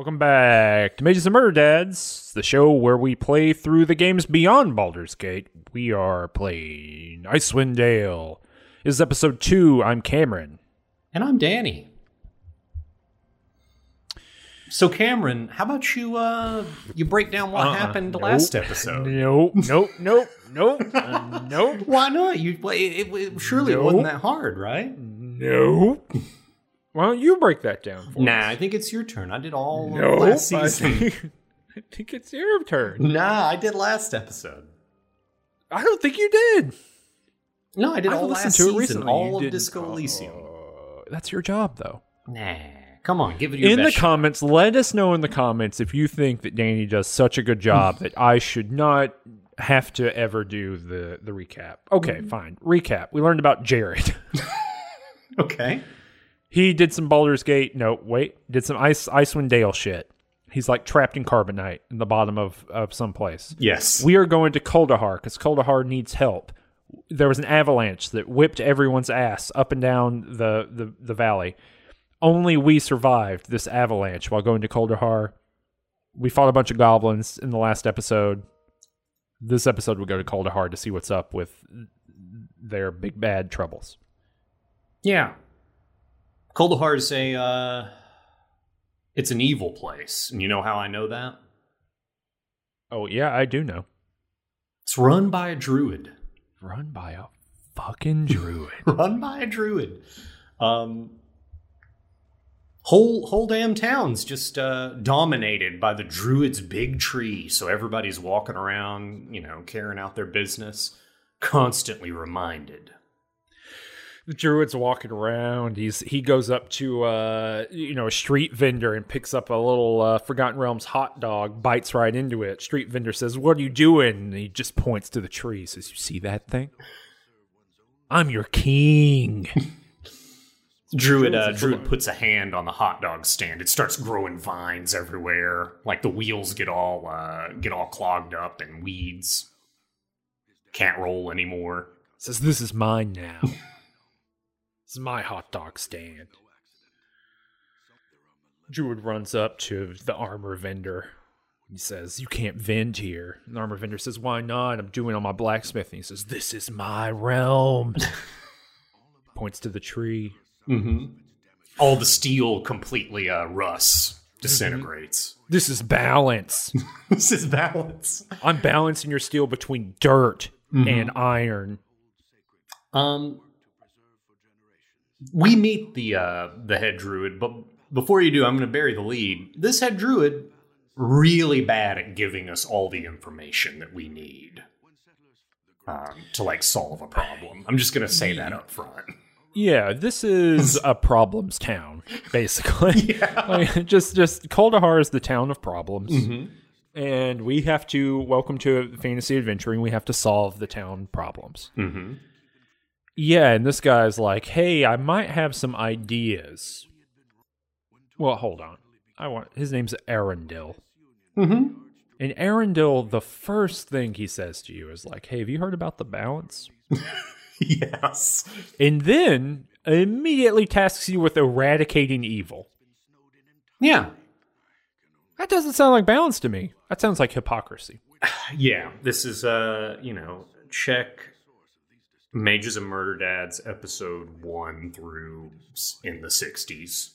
Welcome back to Mages and Murder Dads, the show where we play through the games beyond Baldur's Gate. We are playing Icewind Dale. This is episode two. I'm Cameron. And I'm Danny. So Cameron, how about you uh you break down what Uh-uh. happened Nope. last episode? Nope, nope, nope, nope, uh, nope, Why not? You well, it, it, it- surely it Nope. wasn't that hard, right? nope. Why don't you break that down for Nah, I think it's your turn. I did all of Nope. last I season. think, I think it's your turn. nah, I did last episode. I don't think you did. No, I did I've all last to it season, recently. You all of. Disco Elysium. that's your job, though. Nah, come on, give it your in the shot. comments, let us know in the comments if you think that Danny does such a good hmm. job that I should not have to ever do the the recap. Okay, hmm. fine. Recap. We learned about Jared. Okay. he did some Baldur's Gate. No, wait. Did some Ice Icewind Dale shit. He's like trapped in carbonite in the bottom of of some place. Yes. We are going to Kuldahar because Kuldahar needs help. There was an avalanche that whipped everyone's ass up and down the, the, the valley. Only we survived this avalanche while going to Kuldahar. We fought a bunch of goblins in the last episode. This episode we go to Kuldahar to see what's up with their big bad troubles. Yeah. Kuldahar is a uh it's an evil place. And you know how I know that? Oh yeah, I do know. It's run by a druid. Run by a fucking druid. run by a druid. Um, whole whole damn town's just uh, dominated by the druid's big tree. So everybody's walking around, you know, carrying out their business, constantly reminded. the druid's walking around. He's he goes up to uh you know a street vendor and picks up a little uh, forgotten realms hot dog bites right into it. Street vendor says what are you doing? And he just points to the tree says you see that thing? I'm your king Druid, uh, Druid puts a hand on the hot dog stand. It starts growing vines everywhere. Like the wheels get all uh, get all clogged up and weeds. Can't roll anymore. says this is mine now this is my hot dog stand druid runs up to the armor vendor he says you can't vend here and the armor vendor says why not i'm doing all my blacksmithing he says this is my realm points to the tree Mm-hmm. All the steel completely uh, rusts, disintegrates. this is balance this is balance. i'm balancing your steel between dirt and iron Um, we meet the uh, the head druid, but before you do, I'm going to bury the lead. This head druid really bad at giving us all the information that we need um, to like solve a problem. I'm just going to say that up front. Yeah, this is a problems town, basically. Like, just just Kuldahar is the town of problems. And we have to welcome to fantasy adventuring, we have to solve the town problems. Mm-hmm. Yeah, and this guy's like, "Hey, I might have some ideas." Well, hold on. I want his name's Arundel. Mm-hmm. And Arundel, the first thing he says to you is like, "Hey, have you heard about the balance?" Yes. And then immediately tasks you with eradicating evil. Yeah. That doesn't sound like balance to me. That sounds like hypocrisy. Yeah. This is uh, you know, check Mages and Murder Dads episode one through in the '60s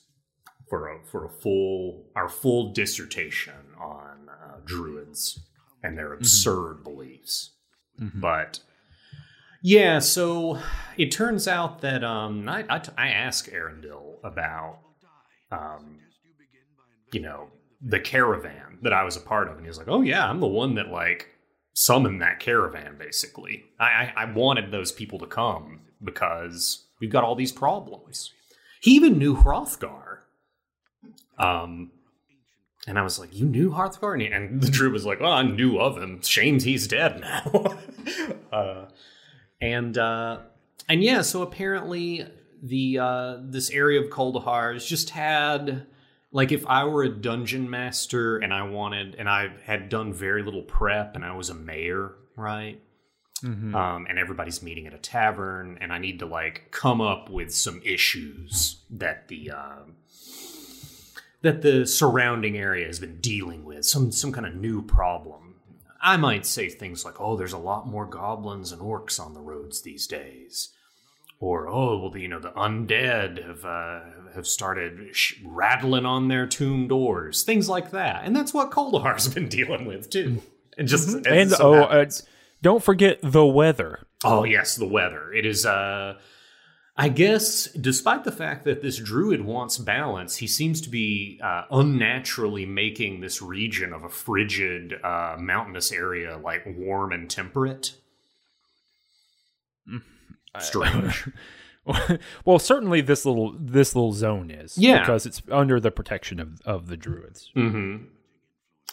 for a for a full our full dissertation on uh, druids and their absurd beliefs. But yeah, so it turns out that um, I, I, I asked Arundel about um, you know the caravan that I was a part of, and he was like, "Oh yeah, I'm the one that like summoned that caravan. Basically, I, I, I wanted those people to come because we've got all these problems." He even knew Hrothgar. Um, and I was like, "You knew Hrothgar?" And, he- and the druid was like, "Well, I knew of him. Shames he's dead now." uh, and uh, and yeah, so apparently the uh, this area of Kuldahar has just had like if I were a dungeon master and I wanted and I had done very little prep and I was a mayor, right? Um, and everybody's meeting at a tavern, and I need to like come up with some issues that the um, that the surrounding area has been dealing with, some some kind of new problem. I might say things like, "Oh, there's a lot more goblins and orcs on the roads these days," or "Oh, well, the, you know, the undead have uh, have started sh- rattling on their tomb doors," things like that. And that's what Kuldahar's been dealing with too. And just and and oh, uh, don't forget the weather. Oh yes, the weather. It is uh I guess despite the fact that this druid wants balance, he seems to be uh, unnaturally making this region of a frigid uh, mountainous area like warm and temperate. Strange. well, certainly this little this little zone is. Yeah. because it's under the protection of of the druids. hmm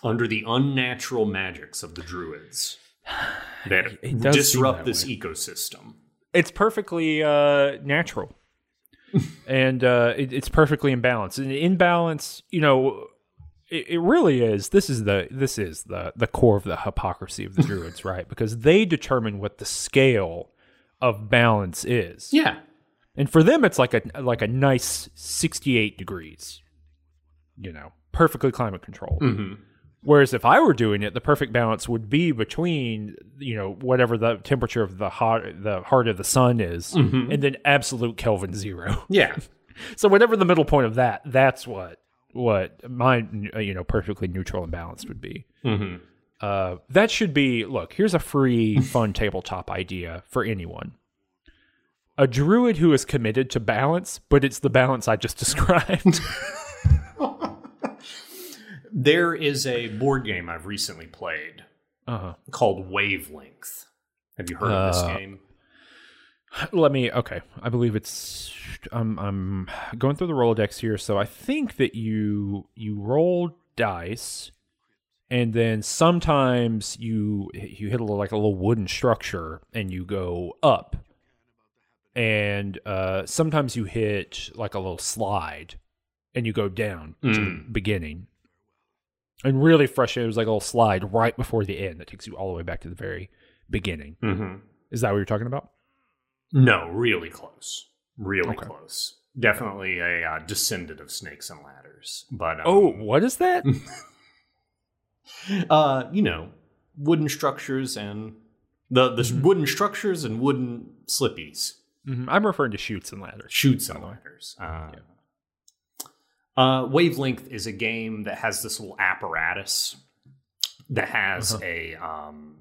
Under the unnatural magics of the druids that It does seem disrupt that this way. ecosystem. It's perfectly uh, natural, and uh, it, it's perfectly in balance. And in balance, you know, it, it really is. This is the this is the the core of the hypocrisy of the druids, right? Because they determine what the scale of balance is. Yeah. And for them, it's like a like a nice sixty-eight degrees. You know, perfectly climate controlled. hmm Whereas if I were doing it, the perfect balance would be between you know whatever the temperature of the hot the heart of the sun is, and then absolute Kelvin zero. Yeah. so whatever the middle point of that, that's what what my you know perfectly neutral and balanced would be. hmm Uh, that should be look. Here's a free, fun tabletop idea for anyone. A druid who is committed to balance, but it's the balance I just described. There is a board game I've recently played uh-huh. called Wavelength. Have you heard of this Uh, game? Let me. Okay, I believe it's. I'm. I'm going through the Rolodex here, so I think that you you roll dice, and then sometimes you you hit a little, like a little wooden structure, and you go up, and uh, sometimes you hit like a little slide, and you go down to the beginning. And really frustrating, it was like a little slide right before the end that takes you all the way back to the very beginning. Mm-hmm. Is that what you're talking about? No, really close. Really Okay. close. Definitely a uh, descendant of Snakes and Ladders. But um, Oh, what is that? uh, you know, wooden structures and the the Mm-hmm. wooden structures and wooden slippies, Mhm. I'm referring to chutes and ladders. chutes and ladders. Uh, uh, Wavelength is a game that has this little apparatus that has Uh-huh. a um,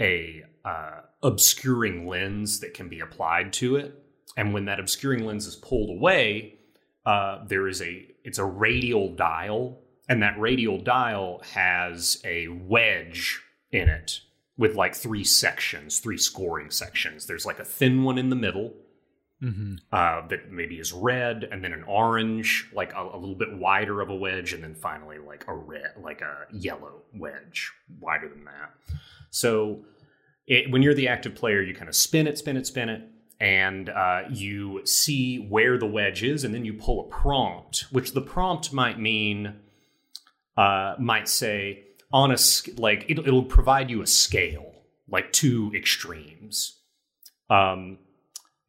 a uh, obscuring lens that can be applied to it, and when that obscuring lens is pulled away, uh, there is a it's a radial dial, and that radial dial has a wedge in it with like three sections, three scoring sections. There's like a thin one in the middle Mm-hmm. uh, that maybe is red, and then an orange, like a, a little bit wider of a wedge, and then finally like a red, like a yellow wedge, wider than that. So it, when you're the active player, you kind of spin it, spin it, spin it, and uh, you see where the wedge is, and then you pull a prompt, which the prompt might mean, uh, might say on a like it'll, it'll provide you a scale, like two extremes. Um,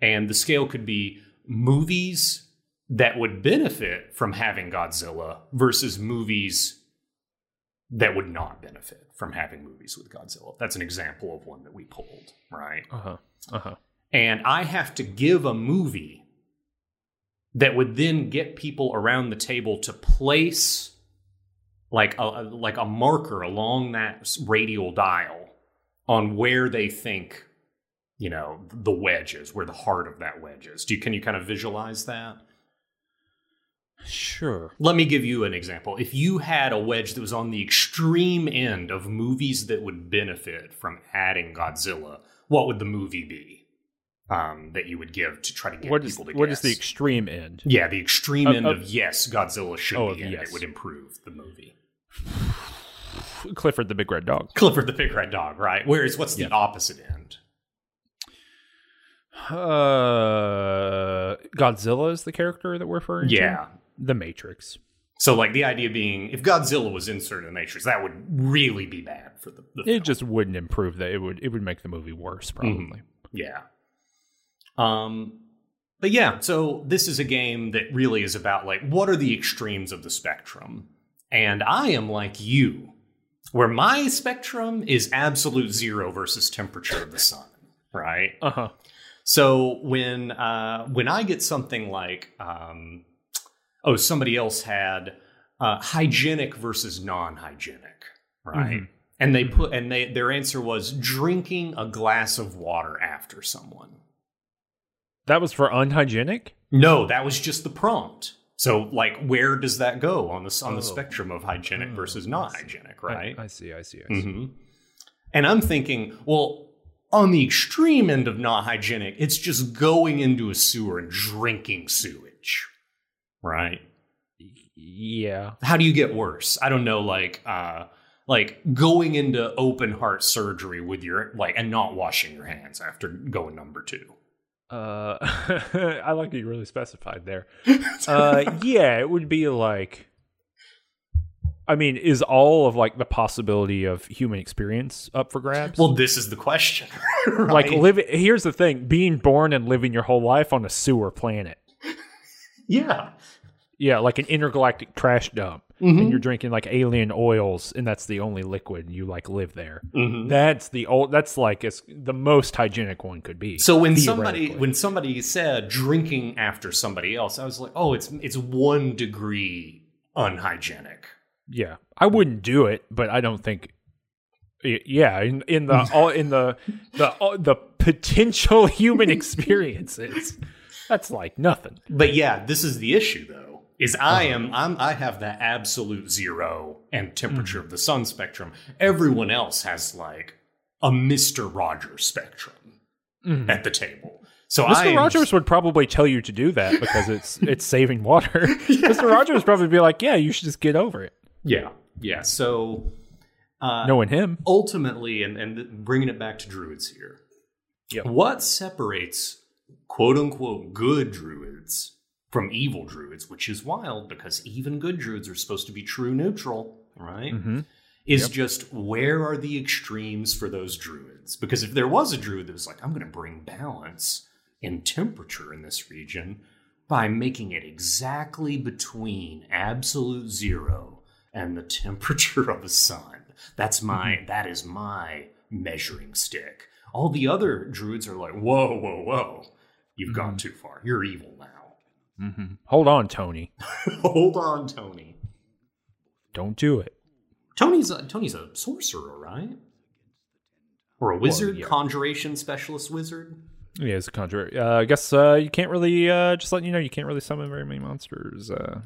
and the scale could be movies that would benefit from having Godzilla versus movies that would not benefit from having movies with Godzilla. That's an example of one that we pulled, right? Uh huh. Uh huh. And I have to give a movie that would then get people around the table to place like a like a marker along that radial dial on where they think you know the wedge is where the heart of that wedge is do you can you kind of visualize that Sure. let me give you an example if you had a wedge that was on the extreme end of movies that would benefit from adding godzilla what would the movie be um, that you would give to try to get What is people to what guess? is the extreme end? yeah the extreme Of- end of- of, yes godzilla should Oh, be in it yes. it would improve the movie Clifford the Big Red Dog. clifford the big red dog right whereas what's the opposite end Uh, Godzilla is the character that we're referring to. Yeah, The Matrix. So, like the idea being, if Godzilla was inserted in the Matrix, that would really be bad for the. the It just wouldn't improve that. It would it would make the movie worse probably. Yeah. Um but yeah, so this is a game that really is about like what are the extremes of the spectrum? And I am like you, where my spectrum is absolute zero versus temperature of the sun, right? Uh huh. So when uh, when I get something like, um, oh, somebody else had uh, hygienic versus non-hygienic, right? And they put and they their answer was drinking a glass of water after someone. That was for unhygienic. No, that was just the prompt. So like, where does that go on the on the Oh. spectrum of hygienic Oh, versus non-hygienic, right? I, I see. I see. I see. hmm And I'm thinking, well, on the extreme end of not hygienic, it's just going into a sewer and drinking sewage, right? Yeah. How do you get worse? I don't know, like, uh, like going into open heart surgery with your like and not washing your hands after going number two. Uh, I like you really specified there. Uh, yeah, it would be like. I mean, is all of like the possibility of human experience up for grabs? Well, this is the question. like right? living. Here's the thing: being born and living your whole life on a sewer planet. yeah. Yeah, like an intergalactic trash dump, Mm-hmm. and you're drinking like alien oils, and that's the only liquid, and you like live there. Mhm. That's the old. That's like it's the most hygienic one could be. So when somebody when somebody said drinking after somebody else, I was like, oh, it's it's one degree unhygienic. Yeah, I wouldn't do it, but I don't think. Yeah, in, in the all in the the all, the potential human experiences, that's like nothing. But yeah, this is the issue though. Is I uh-huh. am I'm I have that absolute zero and temperature mm. of the sun spectrum. Everyone else has like a Mister Rogers spectrum mm-hmm. at the table. So Mr. am- Rogers would probably tell you to do that because it's it's saving water. Mr. Rogers would probably be like, "Yeah, you should just get over it." Yeah yeah. So uh, Knowing him, ultimately, and, and bringing it back to druids here, Yep. what separates quote unquote good druids from evil druids, which is wild because even good druids are supposed to be true neutral, right? Mhm. Is just where are the extremes for those druids? Because if there was a druid that was like, I'm going to bring balance in temperature in this region by making it exactly between absolute zero and the temperature of the sun. That's my that is my measuring stick. All the other druids are like, whoa, whoa, whoa. You've gone too far. You're evil now. Mhm. hold on, Tony, Hold on, Tony. don't do it. Tony's a, Tony's a sorcerer, right? Or a wizard, yeah. conjuration specialist wizard. Yeah, it's a conjurer. Uh, I guess uh, you can't really uh, just letting you know you can't really summon very many monsters uh,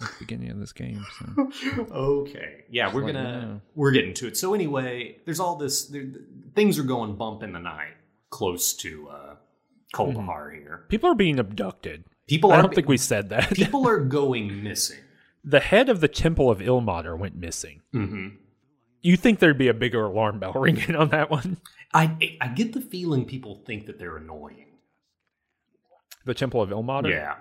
at the beginning of this game. So. okay, yeah, we're gonna know. we're getting to it. So anyway, there's all this. There, things are going bump in the night, close to uh, Kuldahar here. People are being abducted. People I are don't think we said that. people are going missing. the head of the Temple of Ilmater went missing. hmm You think there'd be a bigger alarm bell ringing on that one? I I get the feeling people think that they're annoying. The Temple of Ilmater? Yeah,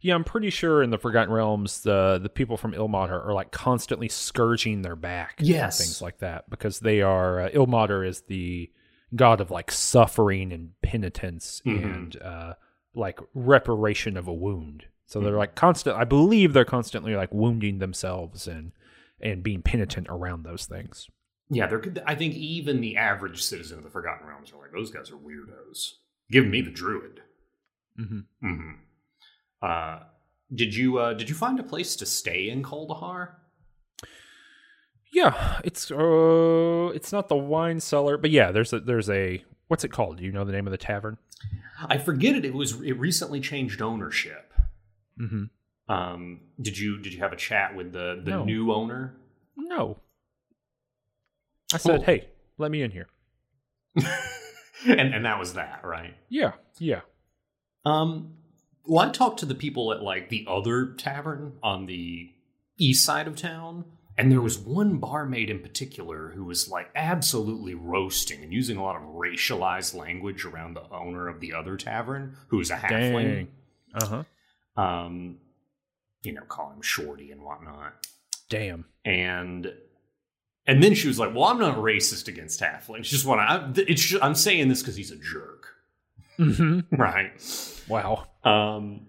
Yeah, I'm pretty sure in the Forgotten Realms, the the people from Ilmater are like constantly scourging their back. and Yes. things like that because they are uh, Ilmater is the god of like suffering and penitence Mhm. and uh, like reparation of a wound. So they're like constant. I believe they're constantly like wounding themselves and and being penitent around those things. yeah. They're. I think even the average citizen of the Forgotten Realms are like those guys are weirdos. Give me the druid. hmm hmm Uh, did you uh, did you find a place to stay in Kuldahar? Yeah, it's uh, it's not the wine cellar, but yeah, there's a there's a what's it called? Do you know the name of the tavern? I forget it. It was it recently changed ownership. Mm-hmm. Um, did you did you have a chat with the the No. new owner? No. I said, hey, let me in here. and and that was that, right? Yeah, yeah. Um, well, I talked to the people at like the other tavern on the east side of town, and there was one barmaid in particular who was like absolutely roasting and using a lot of racialized language around the owner of the other tavern, who was a halfling. Uh huh. Um, you know, call him Shorty and whatnot. Damn. And and then she was like, "Well, I'm not racist against halflings. Just want to. It's just, I'm saying this because he's a jerk, hmm right?" Wow. Um,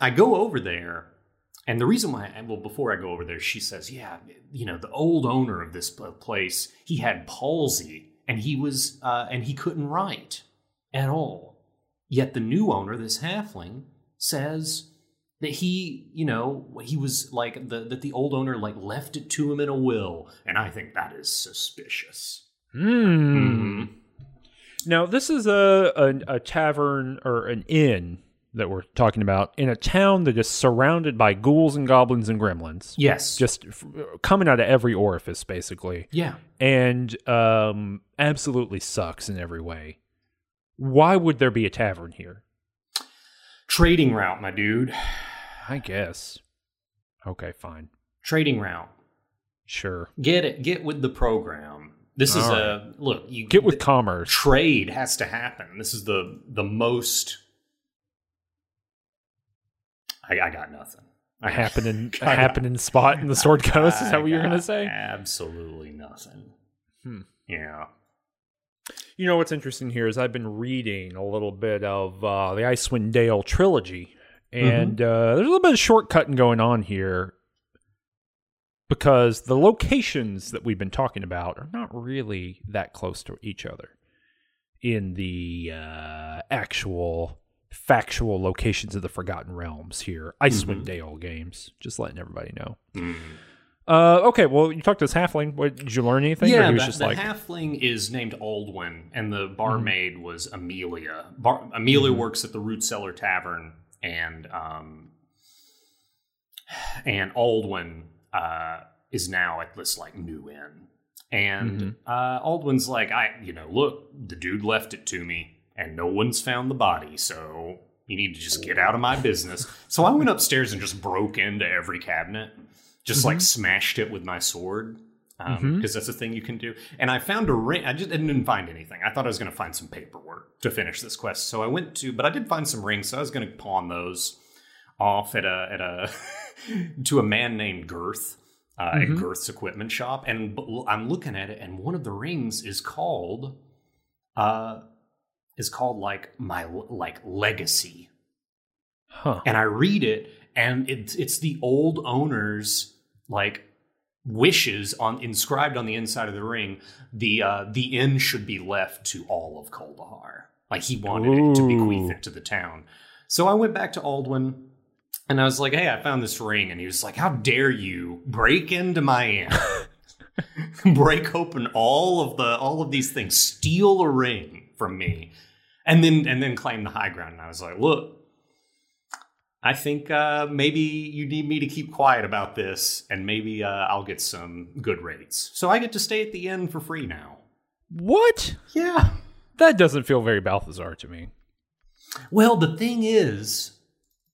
I go over there, and the reason why, I, well, before I go over there, she says, "Yeah, you know, the old owner of this place, he had palsy, and he was, uh, and he couldn't write at all. Yet the new owner, this halfling, says." That he, you know, he was like the that the old owner like left it to him in a will, and I think that is suspicious. Hmm. Now this is a, a a tavern or an inn that we're talking about in a town that is surrounded by ghouls and goblins and gremlins, Yes, just f- coming out of every orifice, basically, yeah. and um, absolutely sucks in every way. Why would there be a tavern here? Trading route, my dude. I guess. Okay, fine, Trading route. sure. Get it. Get with the program. This is All a look. You Get with commerce. trade has to happen. This is the the most. I, I got nothing. A I happening, a got- happening spot in the Sword Coast. Is that what you're gonna say? Absolutely nothing. Hmm. Yeah. You know what's interesting here is I've been reading a little bit of uh, the Icewind Dale trilogy, and uh, there's a little bit of shortcutting going on here because the locations that we've been talking about are not really that close to each other in the uh, actual factual locations of the Forgotten Realms here. Icewind Dale games, just letting everybody know. Mm. Uh, okay, well, you talked to this halfling. What, did you learn anything? or Yeah, the, the like, halfling is named Aldwin, and the barmaid was Amelia. Bar- Amelia works at the Root Cellar Tavern, and um, and Aldwin uh, is now at this like new inn. And uh, Aldwin's like, I, you know, look, the dude left it to me, and no one's found the body, so you need to just get out of my business. So I went upstairs and just broke into every cabinet, just like smashed it with my sword because Mhm. that's a thing you can do. And I found a ring. I just didn't find anything. I thought I was going to find some paperwork to finish this quest. So I went to, but I did find some rings. So I was going to pawn those off at a at a to a man named Girth uh, at Mhm. Girth's equipment shop. And I'm looking at it, and one of the rings is called uh is called like my like legacy huh. and I read it, and it's it's the old owner's like wishes on inscribed on the inside of the ring. The uh, the inn should be left to all of Kuldahar. Like he wanted it to bequeath it to the town. So I went back to Aldwin. And I was like, "Hey, I found this ring," and he was like, "How dare you break into my inn, break open all of the all of these things, steal a ring from me, and then and then claim the high ground?" And I was like, "Look, I think uh, maybe you need me to keep quiet about this, and maybe uh, I'll get some good rates. So I get to stay at the inn for free now. What? Yeah. That doesn't feel very Balthazar to me. Well, the thing is,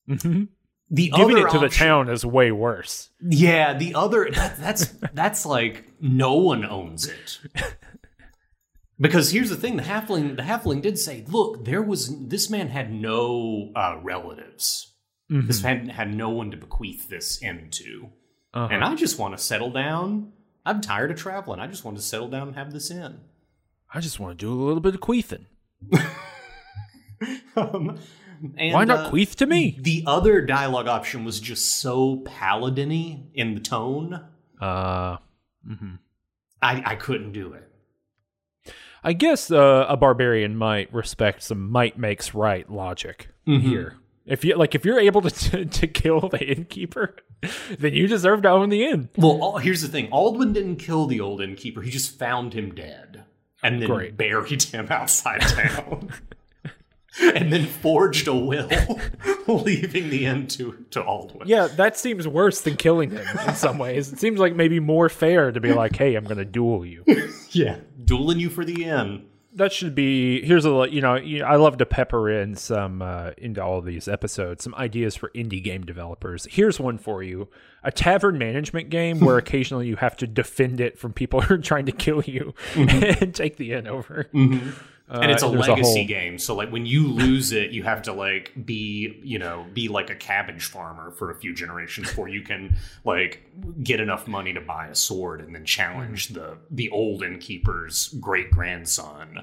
Mhm. the Giving it to the town is way worse. Yeah, the other that, that's that's like no one owns it. Because here's the thing: the halfling, the halfling did say, "Look, there was this man had no uh, relatives. This man had no one to bequeath this into." Uh-huh. And I just want to settle down. I'm tired of traveling. I just want to settle down and have this in. I just want to do a little bit of queefing. Um, and, Why not uh, queef to me? The other dialogue option was just so paladiny in the tone. Uh, mhm. I, I couldn't do it. I guess uh, a barbarian might respect some might makes right logic Mm-hmm. here. If you like, if you're able to, to to kill the innkeeper, then you deserve to own the inn. Well, all, here's the thing: Aldwin didn't kill the old innkeeper. He just found him dead and then Great. buried him outside town, and then forged a will, leaving the inn to to Aldwin. Yeah, that seems worse than killing him in some ways. It seems like maybe more fair to be like, "Hey, I'm going to duel you." yeah, dueling you for the inn. that should be here's a you know I love to pepper in some uh, into all of these episodes some ideas for indie game developers. Here's one for you: a tavern management game where occasionally you have to defend it from people who are trying to kill you and take the inn over. And it's a there's legacy whole- game so like when you lose it you have to like be you know be like a cabbage farmer for a few generations before you can like get enough money to buy a sword and then challenge the the old innkeeper's great grandson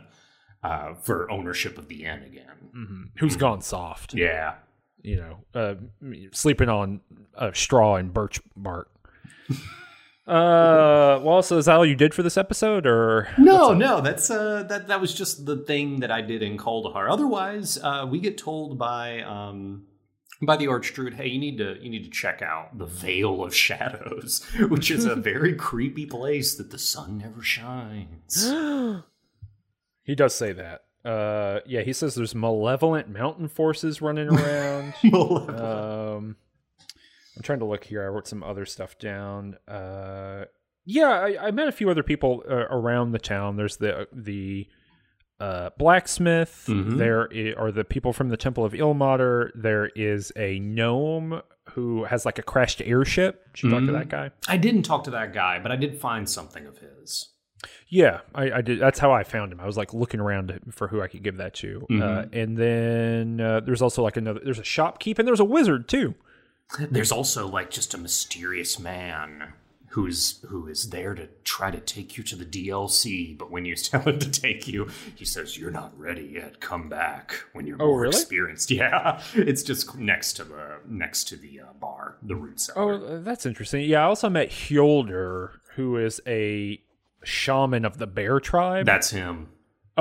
uh, for ownership of the inn again. Who's gone soft? yeah. You know, uh, sleeping on uh, straw and birch bark. uh, well, so is that all you did for this episode, or No, no, that's uh, that that was just the thing that I did in Kuldahar. Otherwise, uh, we get told by um, by the Archdruid, "Hey, you need to you need to check out the Vale of Shadows, which is a very creepy place that the sun never shines." he does say that? Uh, yeah, he says there's malevolent mountain forces running around. um, I'm trying to look here. I wrote some other stuff down. Uh, yeah, I, I met a few other people uh, around the town. There's the the uh, blacksmith. Mhm. There are the people from the Temple of Ilmater. There is a gnome who has like a crashed airship. Did you talk to that guy? I didn't talk to that guy, but I did find something of his. Yeah, I, I did. That's how I found him. I was like looking around for who I could give that to. Uh, Mhm. and then uh, there's also like another. There's a shopkeep and there's a wizard too. There's also like just a mysterious man who's who is there to try to take you to the DLC, but when you tell him to take you, he says you're not ready yet. Come back when you're Oh, more really? experienced. Yeah, it's just next to the next to the uh, bar, the root cellar. Oh, that's interesting. Yeah, I also met Hjolder, who is a shaman of the bear tribe. That's him.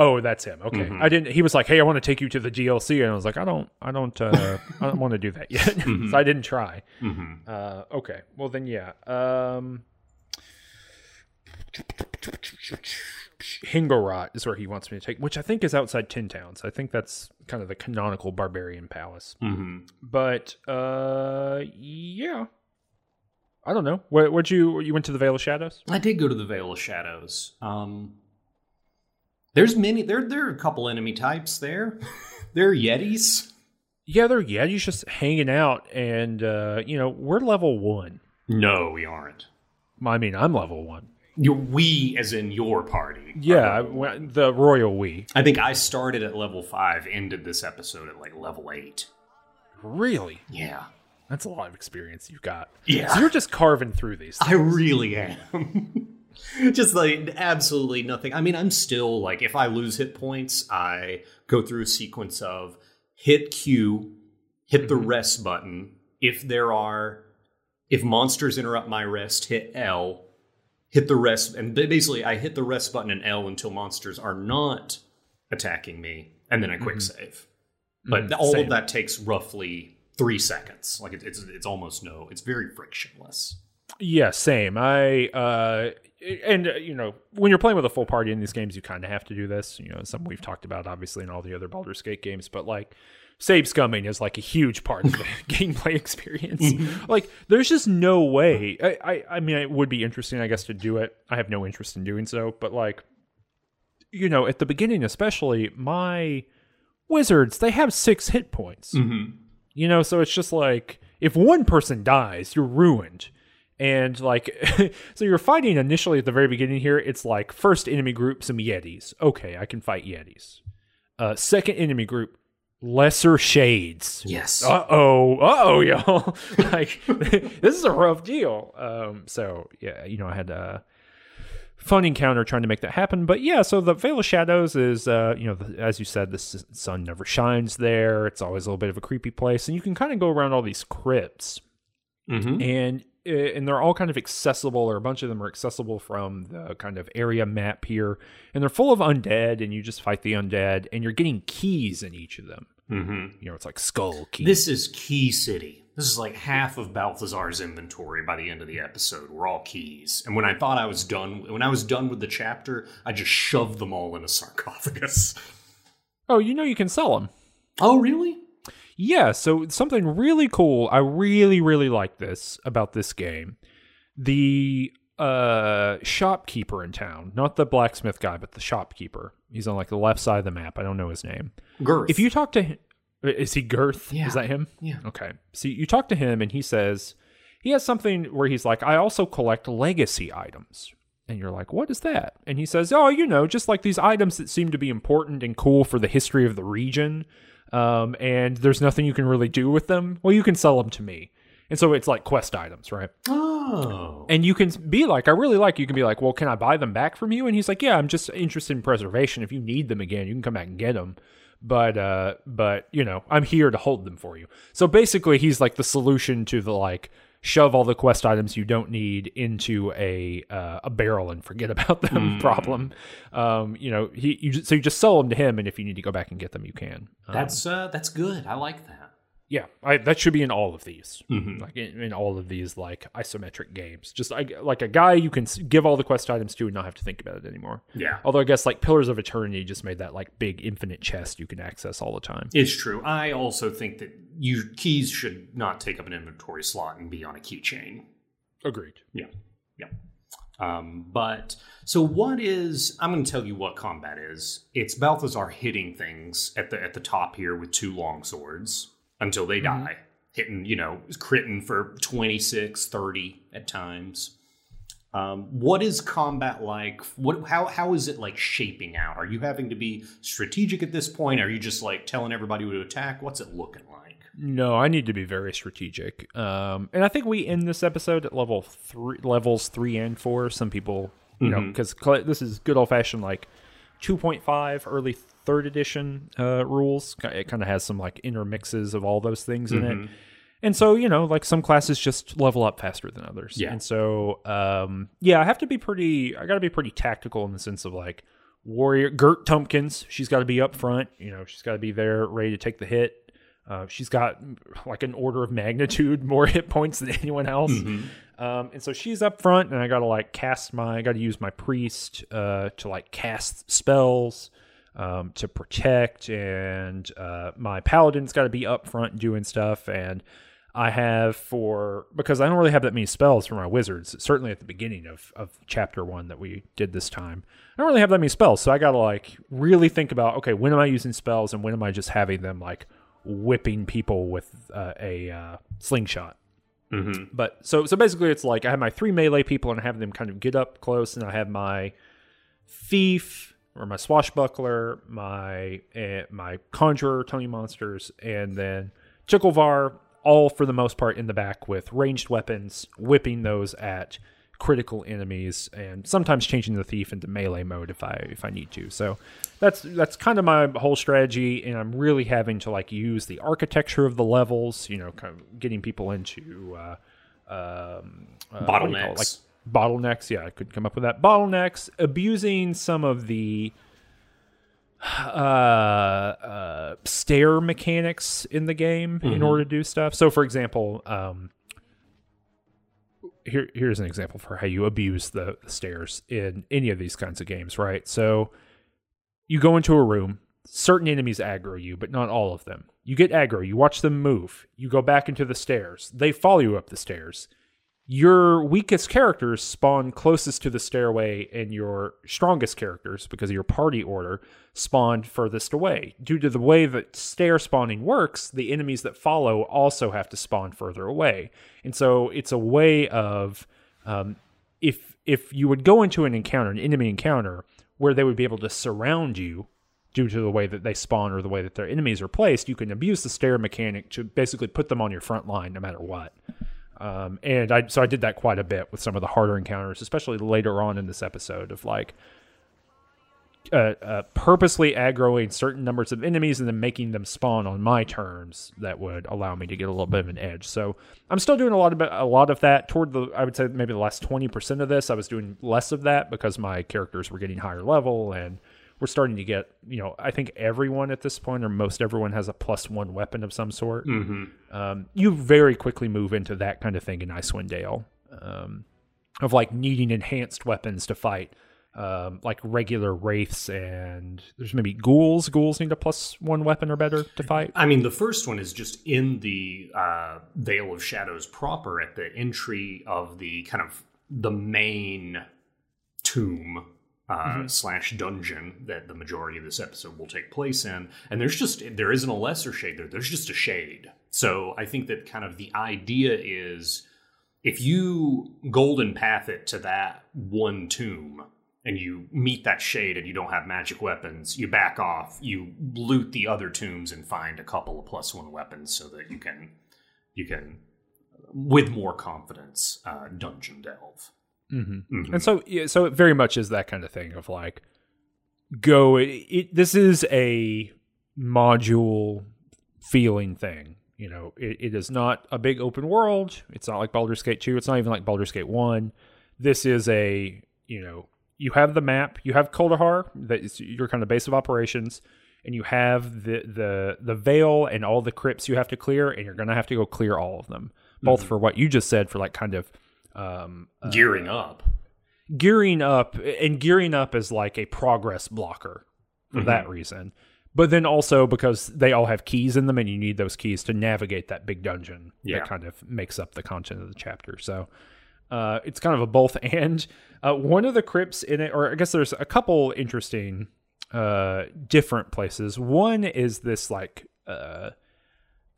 Oh, that's him. Okay, Mhm. I didn't. He was like, "Hey, I want to take you to the DLC," and I was like, "I don't, I don't, uh, I don't want to do that yet." so I didn't try. hmm Uh, okay, well then, yeah. Um, Hengorot is where he wants me to take, which I think is outside Ten Towns. I think that's kind of the canonical barbarian palace. hmm But uh, yeah, I don't know. What would you you went to the Vale of Shadows? I did go to the Vale of Shadows. Um, there's many. There there are a couple enemy types there. there are Yetis. Yeah, they're Yetis just hanging out, and uh, you know we're level one. No, we aren't. I mean, I'm level one. You, we, as in your party. Yeah, level the royal we. I think I started at level five, ended this episode at like level eight. Really, Yeah. that's a lot of experience you've got. Yeah. So you're just carving through these. I really am. Just like absolutely nothing. I mean, I'm still like, if I lose hit points, I go through a sequence of hit Q, hit the rest button. If there are, if monsters interrupt my rest, hit L, hit the rest, and basically I hit the rest button and L until monsters are not attacking me, and then I quick save. But Mhm, all same. of that takes roughly three seconds. Like it, it's it's almost no. It's very frictionless. Yeah, same. I uh and uh, you know, when you're playing with a full party in these games, you kind of have to do this. You know, something we've talked about obviously in all the other Baldur's Gate games, but like save scumming is like a huge part of the gameplay experience. Like, there's just no way. I, I, I mean, it would be interesting, I guess, to do it. I have no interest in doing so, but like, you know, at the beginning, especially, my wizards they have six hit points. Mm-hmm. You know, so it's just like if one person dies, you're ruined. And like, so you're fighting initially at the very beginning here. It's like first enemy group, some Yetis. Okay, I can fight Yetis. Uh, second enemy group, lesser shades. Yes. Uh oh, uh oh, y'all. like, this is a rough deal. Um, so yeah, you know, I had a fun encounter trying to make that happen. But yeah, so the Vale of Shadows is, uh, you know, the, as you said, the s- sun never shines there. It's always a little bit of a creepy place, and you can kind of go around all these crypts, Mm-hmm. and and they're all kind of accessible, or a bunch of them are accessible from the kind of area map here, and they're full of undead, and you just fight the undead, and you're getting keys in each of them. Mm-hmm. You know, it's like skull keys. This is Key City. This is like half of Balthazar's inventory by the end of the episode. We're all keys. And when I thought I was done, when I was done with the chapter, I just shoved them all in a sarcophagus. oh, you know, you can sell them. Oh, really? Yeah, so something really cool. I really, really like this about this game. The uh shopkeeper in town, not the blacksmith guy, but the shopkeeper. He's on like the left side of the map. I don't know his name. Girth. If you talk to him, is he Girth? Yeah. Is that him? Yeah. Okay. See, you talk to him and he says he has something where he's like, I also collect legacy items. And you're like, what is that? And he says, oh, you know, just like these items that seem to be important and cool for the history of the region. Um, and there's nothing you can really do with them. Well, you can sell them to me. And so it's like quest items, right? Oh. And you can be like, I really like, you can be like, well, can I buy them back from you? And he's like, yeah, I'm just interested in preservation. If you need them again, you can come back and get them. But, uh, but, you know, I'm here to hold them for you. So basically, he's like the solution to the like, shove all the quest items you don't need into a uh, a barrel and forget about them problem. Um, you know, he you so you just sell them to him, and if you need to go back and get them, you can. Um, That's uh, that's good. I like that. Yeah, I, that should be in all of these, Mhm. like in, in all of these like isometric games. Just like like a guy you can give all the quest items to and not have to think about it anymore. Yeah. Although I guess like Pillars of Eternity just made that like big infinite chest you can access all the time. It's true. I also think that you keys should not take up an inventory slot and be on a keychain. Agreed. Yeah. Yeah. Um, but so what is I'm gonna tell you what combat is. It's Balthazar hitting things at the at the top here with two long swords until they die. Hitting, you know, critting for 26, 30 at times. Um, what is combat like? What how how is it like shaping out? Are you having to be strategic at this point? Are you just like telling everybody to attack? What's it looking like? No, I need to be very strategic. Um, and I think we end this episode at level three, levels three and four. Some people, you know, because this is good old fashioned like 2.5 early third edition uh, rules. It kind of has some like intermixes of all those things in it. And so, you know, like some classes just level up faster than others. Yeah. And so, um, yeah, I have to be pretty, I got to be pretty tactical in the sense of like warrior, Gert Tumpkins, she's got to be up front. You know, she's got to be there ready to take the hit. Uh, she's got like an order of magnitude more hit points than anyone else. Um, and so she's up front, and I got to like cast my, I got to use my priest uh, to like cast spells um, to protect, and uh, my paladin's got to be up front doing stuff. And I have for because I don't really have that many spells for my wizards. Certainly at the beginning of of chapter one that we did this time, I don't really have that many spells. So I got to like really think about okay, when am I using spells, and when am I just having them like whipping people with uh, a uh, slingshot. Mm-hmm. But so so basically, it's like I have my three melee people, and I have them kind of get up close, and I have my thief or my swashbuckler, my uh, my conjurer, Tony monsters, and then Chicklevar, all for the most part in the back with ranged weapons, whipping those at critical enemies, and sometimes changing the thief into melee mode if I if I need to. So that's that's kind of my whole strategy, and I'm really having to like use the architecture of the levels, you know, kind of getting people into uh, um, uh? Bottlenecks. Bottlenecks. Yeah, I could come up with that. Bottlenecks, abusing some of the uh, uh, stair mechanics in the game in order to do stuff. So, for example, um, here here's an example for how you abuse the, the stairs in any of these kinds of games, right? So, you go into a room. Certain enemies aggro you, but not all of them. You get aggro. You watch them move. You go back into the stairs. They follow you up the stairs your weakest characters spawn closest to the stairway and your strongest characters because of your party order spawn furthest away. Due to the way that stair spawning works the enemies that follow also have to spawn further away. And so it's a way of um, if if you would go into an encounter an enemy encounter where they would be able to surround you due to the way that they spawn or the way that their enemies are placed you can abuse the stair mechanic to basically put them on your front line no matter what um, and I so I did that quite a bit with some of the harder encounters, especially later on in this episode of like uh, uh, purposely aggroing certain numbers of enemies and then making them spawn on my terms that would allow me to get a little bit of an edge. So I'm still doing a lot of a lot of that. Toward the I would say maybe the last twenty percent of this, I was doing less of that because my characters were getting higher level and we're starting to get you know I think everyone at this point or most everyone has a plus one weapon of some sort Mm-hmm. um, you very quickly move into that kind of thing in Icewind Dale, um, of like needing enhanced weapons to fight, um, like regular wraiths and there's maybe ghouls. Ghouls need a plus one weapon or better to fight. I mean, the first one is just in the uh, Vale of Shadows proper at the entry of the kind of the main tomb uh, slash dungeon that the majority of this episode will take place in. And there's just there isn't a lesser shade there. There's just a shade. So I think that kind of the idea is if you golden path it to that one tomb and you meet that shade and you don't have magic weapons, you back off, you loot the other tombs and find a couple of plus one weapons so that you can you can with more confidence uh, dungeon delve. Mm-hmm. And so, yeah, so it very much is that kind of thing of like, go. It, it, this is a module feeling thing. You know, it, it is not a big open world. It's not like Baldur's Gate 2. It's not even like Baldur's Gate 1. This is a, you know, you have the map, you have Kuldahar, that is your kind of base of operations, and you have the the the Vale and all the crypts you have to clear, and you're gonna have to go clear all of them. Both for what you just said, for like kind of um, Gearing up. gearing up and gearing up as like a progress blocker for that reason. But then also because they all have keys in them and you need those keys to navigate that big dungeon Yeah. that kind of makes up the content of the chapter. So uh, it's kind of a both and. Uh, one of the crypts in it or i guess there's a couple interesting uh, different places. One is this like uh,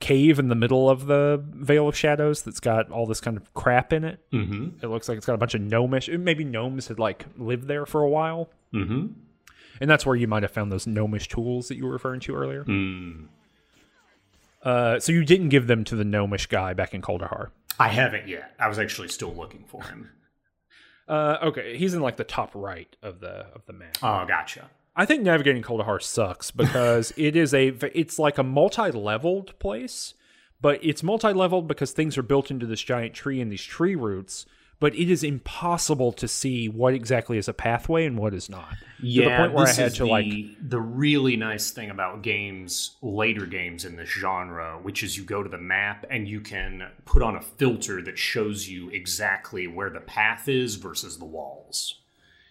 cave in the middle of the Vale of Shadows that's got all this kind of crap in it. Mm-hmm. It looks like it's got a bunch of gnomish. Maybe gnomes had like lived there for a while, Mm-hmm. and that's where you might have found those gnomish tools that you were referring to earlier. Mm. Uh, so you didn't give them to the gnomish guy back in Kuldahar. I haven't yet. I was actually still looking for him. Uh, okay, he's in like the top right of the of the map. Oh, gotcha. I think navigating Kuldahar sucks because it is a it's like a multi-leveled place, but it's multi-leveled because things are built into this giant tree and these tree roots. But it is impossible to see what exactly is a pathway and what is not. Yeah, to the point where I had to the, like the really nice thing about games, later games in this genre, which is you go to the map and you can put on a filter that shows you exactly where the path is versus the walls.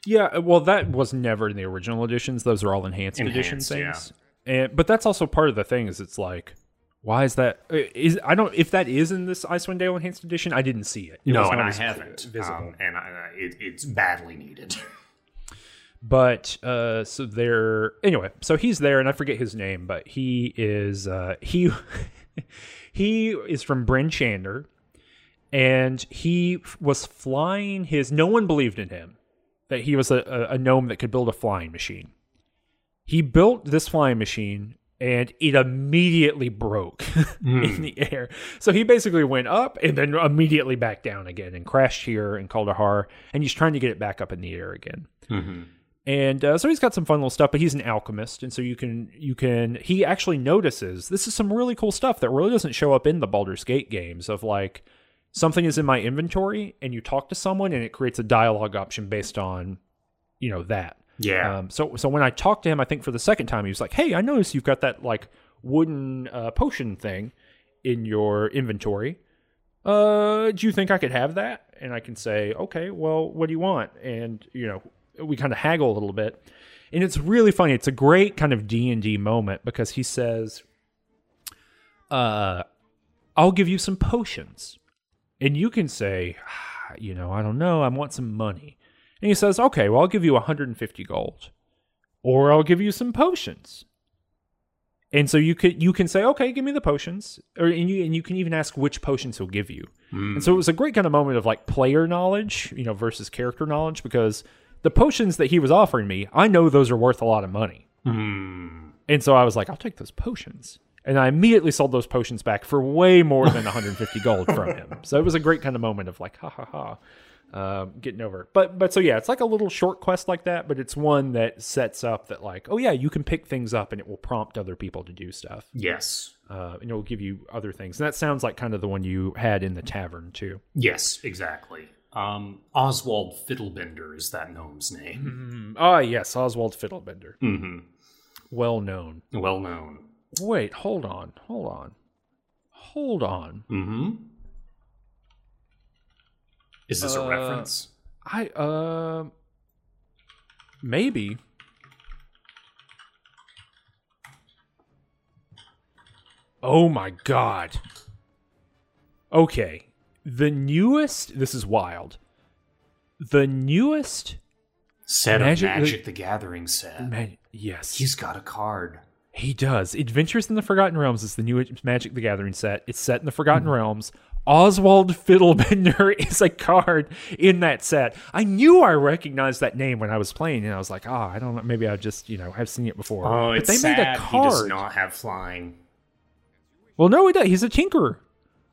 Yeah, well, that was never in the original editions. Those are all enhanced, edition Enhanced, things. And but that's also part of the thing. Is it's like, why is that? uh, I don't if that is in this Icewind Dale enhanced edition. I didn't see it. It no, and I haven't. visible. Um, and I, I- it, it's badly needed. but uh, so there. Anyway, so he's there, and I forget his name, but he is uh, he he is from Bryn Shander, and he was flying his. No one believed in him that he was a, a, gnome that could build a flying machine. He built this flying machine and it immediately broke in the air. So he basically went up and then immediately back down again and crashed here in Kuldahar. And he's trying to get it back up in the air again. And uh, so he's got some fun little stuff, but he's an alchemist, and so you can you can he actually notices this is some really cool stuff that really doesn't show up in the Baldur's Gate games of like something is in my inventory and you talk to someone and it creates a dialogue option based on you know that. Yeah. Um, so so when I talked to him, I think for the second time, he was like, "Hey, I noticed you've got that like wooden uh, potion thing in your inventory. Uh, do you think I could have that?" And I can say, "Okay, well, what do you want?" And you know, we kind of haggle a little bit, and it's really funny. It's a great kind of D and D moment because he says, "Uh, I'll give you some potions," and you can say, "Ah, "You know, I don't know. I want some money." And he says, "Okay, well, I'll give you 150 gold, or I'll give you some potions." And so you could you can say, "Okay, give me the potions," or and you and you can even ask which potions he'll give you. And so it was a great kind of moment of like player knowledge, you know, versus character knowledge because the potions that he was offering me, I know those are worth a lot of money. And so I was like, I'll take those potions. And I immediately sold those potions back for way more than 150 gold from him. So it was a great kind of moment of like, ha ha ha, um, getting over. it. But but so yeah, it's like a little short quest like that, but it's one that sets up that like, oh yeah, you can pick things up and it will prompt other people to do stuff, yes. uh, and it will give you other things. And that sounds like kind of the one you had in the tavern too. Yes, exactly. Um, Oswald Fiddlebender is that gnome's name. Ah yes, Oswald Fiddlebender, hmm well known. Well known. Wait, hold on, hold on, hold on. hmm Is this a Uh, reference? I uh maybe. Oh my god. Okay. The newest this is wild. The newest Set Magic- of Magic the Gathering set. man yes. He's got a card. He does. Adventures in the Forgotten Realms is the new Magic the Gathering set. It's set in the Forgotten Realms. Oswald Fiddlebender is a card in that set. I knew I recognized that name when I was playing, and I was like, oh, I don't know. Maybe I just, you know, have seen it before. Oh, but it's they sad made a he card. does not have flying. Well, no, he does. He's a tinkerer.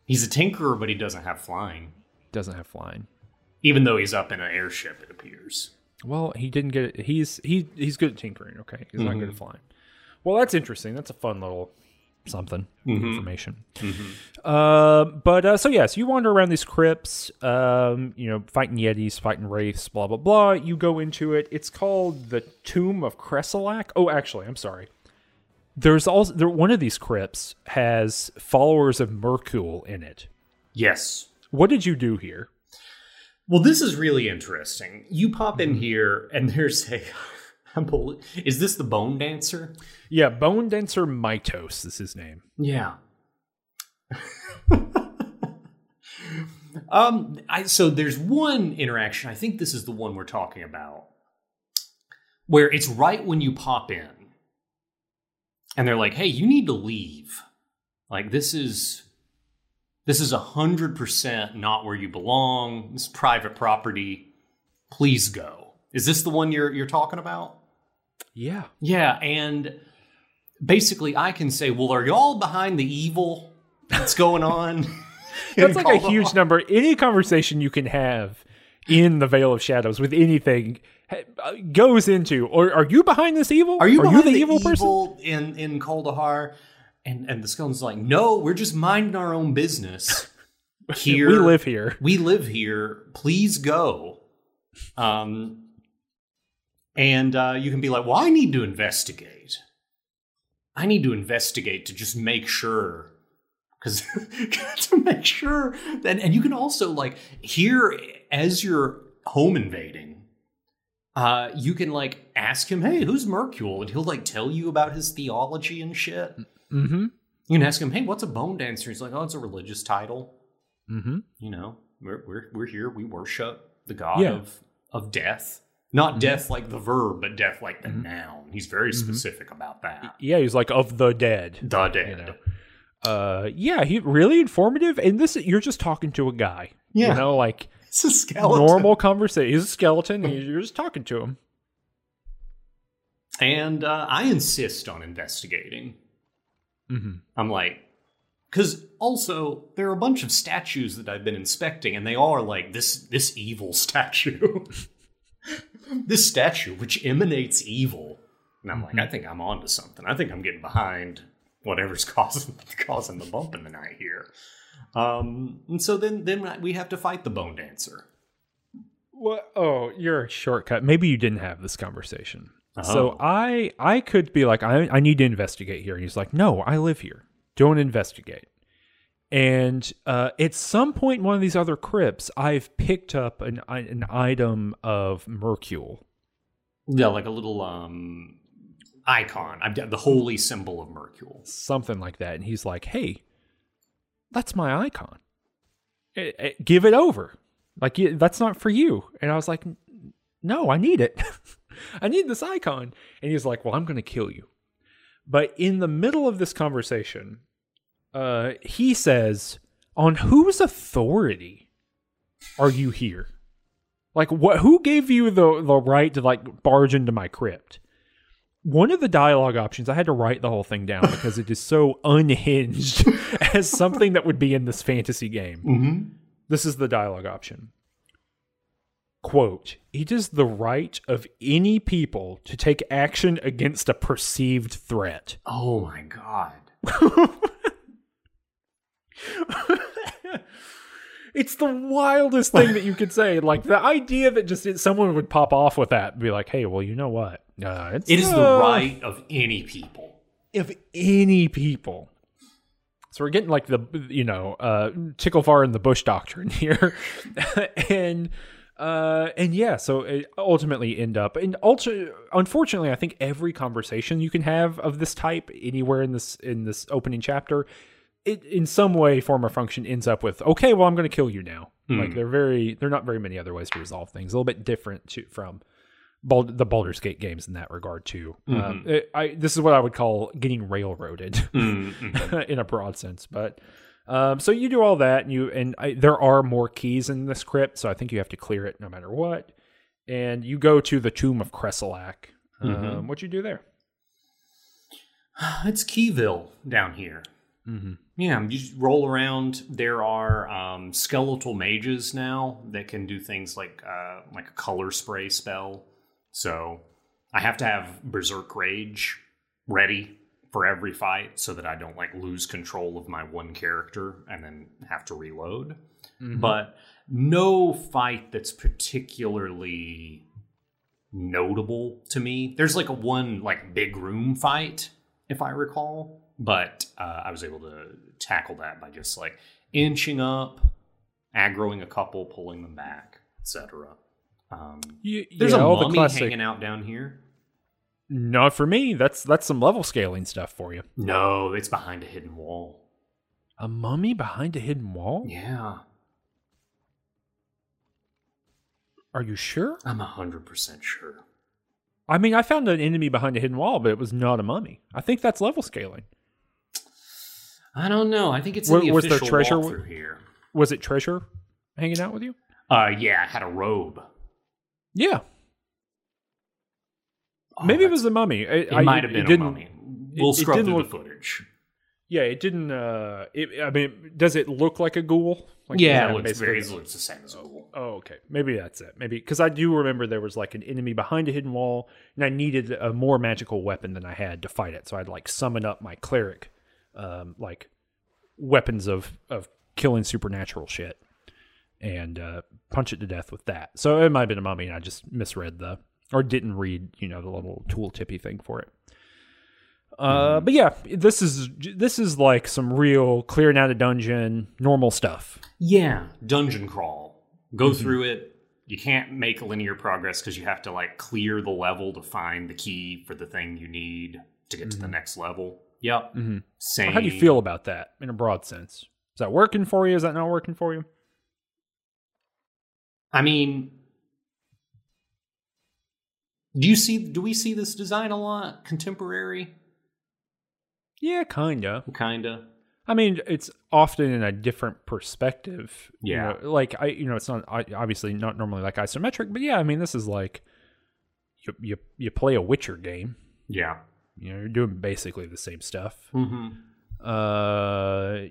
He's a tinkerer, but he doesn't have flying. Doesn't have flying. Even though he's up in an airship, it appears. Well, he didn't get it. He's he he's good at tinkering. Okay, he's not Mm-hmm. good at flying. Well, that's interesting. That's a fun little something Mm-hmm. information. Uh, but uh, so yes, you wander around these crypts. Um, you know, fighting yetis, fighting wraiths, blah blah blah. You go into it. It's called the Tomb of Kresselack. Oh, actually, I'm sorry. There's also there, one of these crypts has followers of Myrkul in it. Yes. What did you do here? Well, this is really interesting. You pop Mm-hmm. in here, and there's a. I'm Is this the bone dancer? Yeah, Bone Dancer Mitos is his name. Yeah. um. I so there's one interaction. I think this is the one we're talking about, where it's right when you pop in, and they're like, "Hey, you need to leave. Like this is." This is a hundred percent not where you belong. This is private property. Please go. Is this the one you're you're talking about? Yeah. Yeah, and basically I can say, well, are y'all behind the evil that's going on? That's like a huge number. Any conversation you can have in the Vale of Shadows with anything uh, goes into, or are you behind this evil? Are you, are behind the, the evil, person? in in Kuldahar? And and the skeleton's like, no, we're just minding our own business. Here We live here. We live here. Please go. Um, and uh, you can be like, well, I need to investigate. I need to investigate to just make sure. Because to make sure that, and you can also like here as you're home invading, uh, you can like ask him, "Hey, who's Myrkul?" and he'll like tell you about his theology and shit. Mm-hmm. You can ask him, "Hey, what's a bone dancer?" He's like, "Oh, it's a religious title." Mm-hmm. you know we're we're we're here we worship the god Yeah. Of of death not death like the verb but death like the noun he's very Mm-hmm. specific about that Yeah, he's like of the dead. the dead You know. Uh, yeah, he really informative. And this, you're just talking to a guy. Yeah. You know, like it's a skeleton normal conversation. He's a skeleton. and you're just talking to him. and uh, i insist on investigating Mm-hmm. i'm like because also there are a bunch of statues that i've been inspecting and they are like this this evil statue this statue which emanates evil and i'm like i think i'm onto something i think i'm getting behind whatever's causing causing the bump in the night here um and so then then we have to fight the bone dancer What? Oh, you're a shortcut. Maybe you didn't have this conversation. Oh. So I I could be like, I, I need to investigate here. And he's like, No, I live here. Don't investigate. And uh, at some point in one of these other crypts, I've picked up an an item of Myrkul. yeah like a little um icon i've got the holy symbol of Myrkul something like that. And he's like, "Hey, that's my icon. Eh, eh, give it over. Like that's not for you." And I was like, "No, I need it. I need this icon." And he's like, "Well, I'm going to kill you." But in the middle of this conversation, uh, he says, "On whose authority are you here? Like, what? Who gave you the the right to like barge into my crypt?" one of the dialogue options, I had to write the whole thing down because it is so unhinged as something that would be in this fantasy game. mm-hmm. This is the dialogue option. Quote, it is the right of any people to take action against a perceived threat. oh my god It's the wildest thing that you could say. Like the idea that just someone would pop off with that and be like, hey, well, you know what? Uh, it's, it is the uh, right of any people of any people. So we're getting like the you know uh tickle far in the bush doctrine here, and uh and yeah, so it ultimately end up and ultra. Unfortunately, I think every conversation you can have of this type anywhere in this in this opening chapter, it in some way, form, or function ends up with okay, well, I'm going to kill you now. Like they're very they're not very many other ways to resolve things. A little bit different to, from Bald, the Baldur's Gate games in that regard too. Mm-hmm. Um, it- I this is what I would call getting railroaded Mm-hmm. in a broad sense. But um, so you do all that, and you and I, there are more keys in this crypt, so I think you have to clear it no matter what. And you go to the tomb of. Mm-hmm. Um, what you do there? It's Keyville down here. Mm-hmm. Yeah, you just roll around. There are um, skeletal mages now that can do things like uh, like a color spray spell. So I have to have Berserk Rage ready for every fight so that I don't like lose control of my one character and then have to reload. But no fight that's particularly notable to me. There's like a one like big room fight, if I recall, but uh, I was able to tackle that by just like inching up, aggroing a couple, pulling them back, etc. Um, there's yeah, a all the mummy classic. hanging out down here. Not for me. That's that's some level scaling stuff for you. No, it's behind a hidden wall. A mummy behind a hidden wall? Yeah, Are you sure? I'm hundred percent sure. I mean, I found an enemy behind a hidden wall, but it was not a mummy. I think that's level scaling. I don't know. I think it's in the was there treasure- walkthrough here. Was it treasure hanging out with you? Uh, yeah, I had a robe. Yeah, Oh, maybe it was the mummy. It, It I- might have been a didn't- mummy. We'll it scrub didn't through look- the footage. Yeah, it didn't. Uh, it, I mean, does it look like a ghoul? Like, yeah, it looks very it looks the same as a ghoul. Oh, okay. Maybe that's it. Maybe because I do remember there was like an enemy behind a hidden wall, and I needed a more magical weapon than I had to fight it. So I'd like summon up my cleric, um, like weapons of of killing supernatural shit, and uh, punch it to death with that. So it might have been a mummy, and I just misread the or didn't read, you know, the little tool tippy thing for it. Uh, but yeah, this is this is like some real clearing out a dungeon, normal stuff. Yeah, dungeon crawl. Go Mm-hmm. through it. You can't make linear progress because you have to like clear the level to find the key for the thing you need to get to the next level. Yep. Mhm. Same. How do you feel about that in a broad sense? Is that working for you? Is that not working for you? I mean, do you see? Do we see this design a lot? Contemporary, Yeah, kinda. kinda. I mean, it's often in a different perspective. you Yeah. know, like I, you know, it's not obviously not normally like isometric, but yeah, I mean, this is like you you you play a Witcher game. Yeah. You know, you're doing basically the same stuff. Mm-hmm. Uh,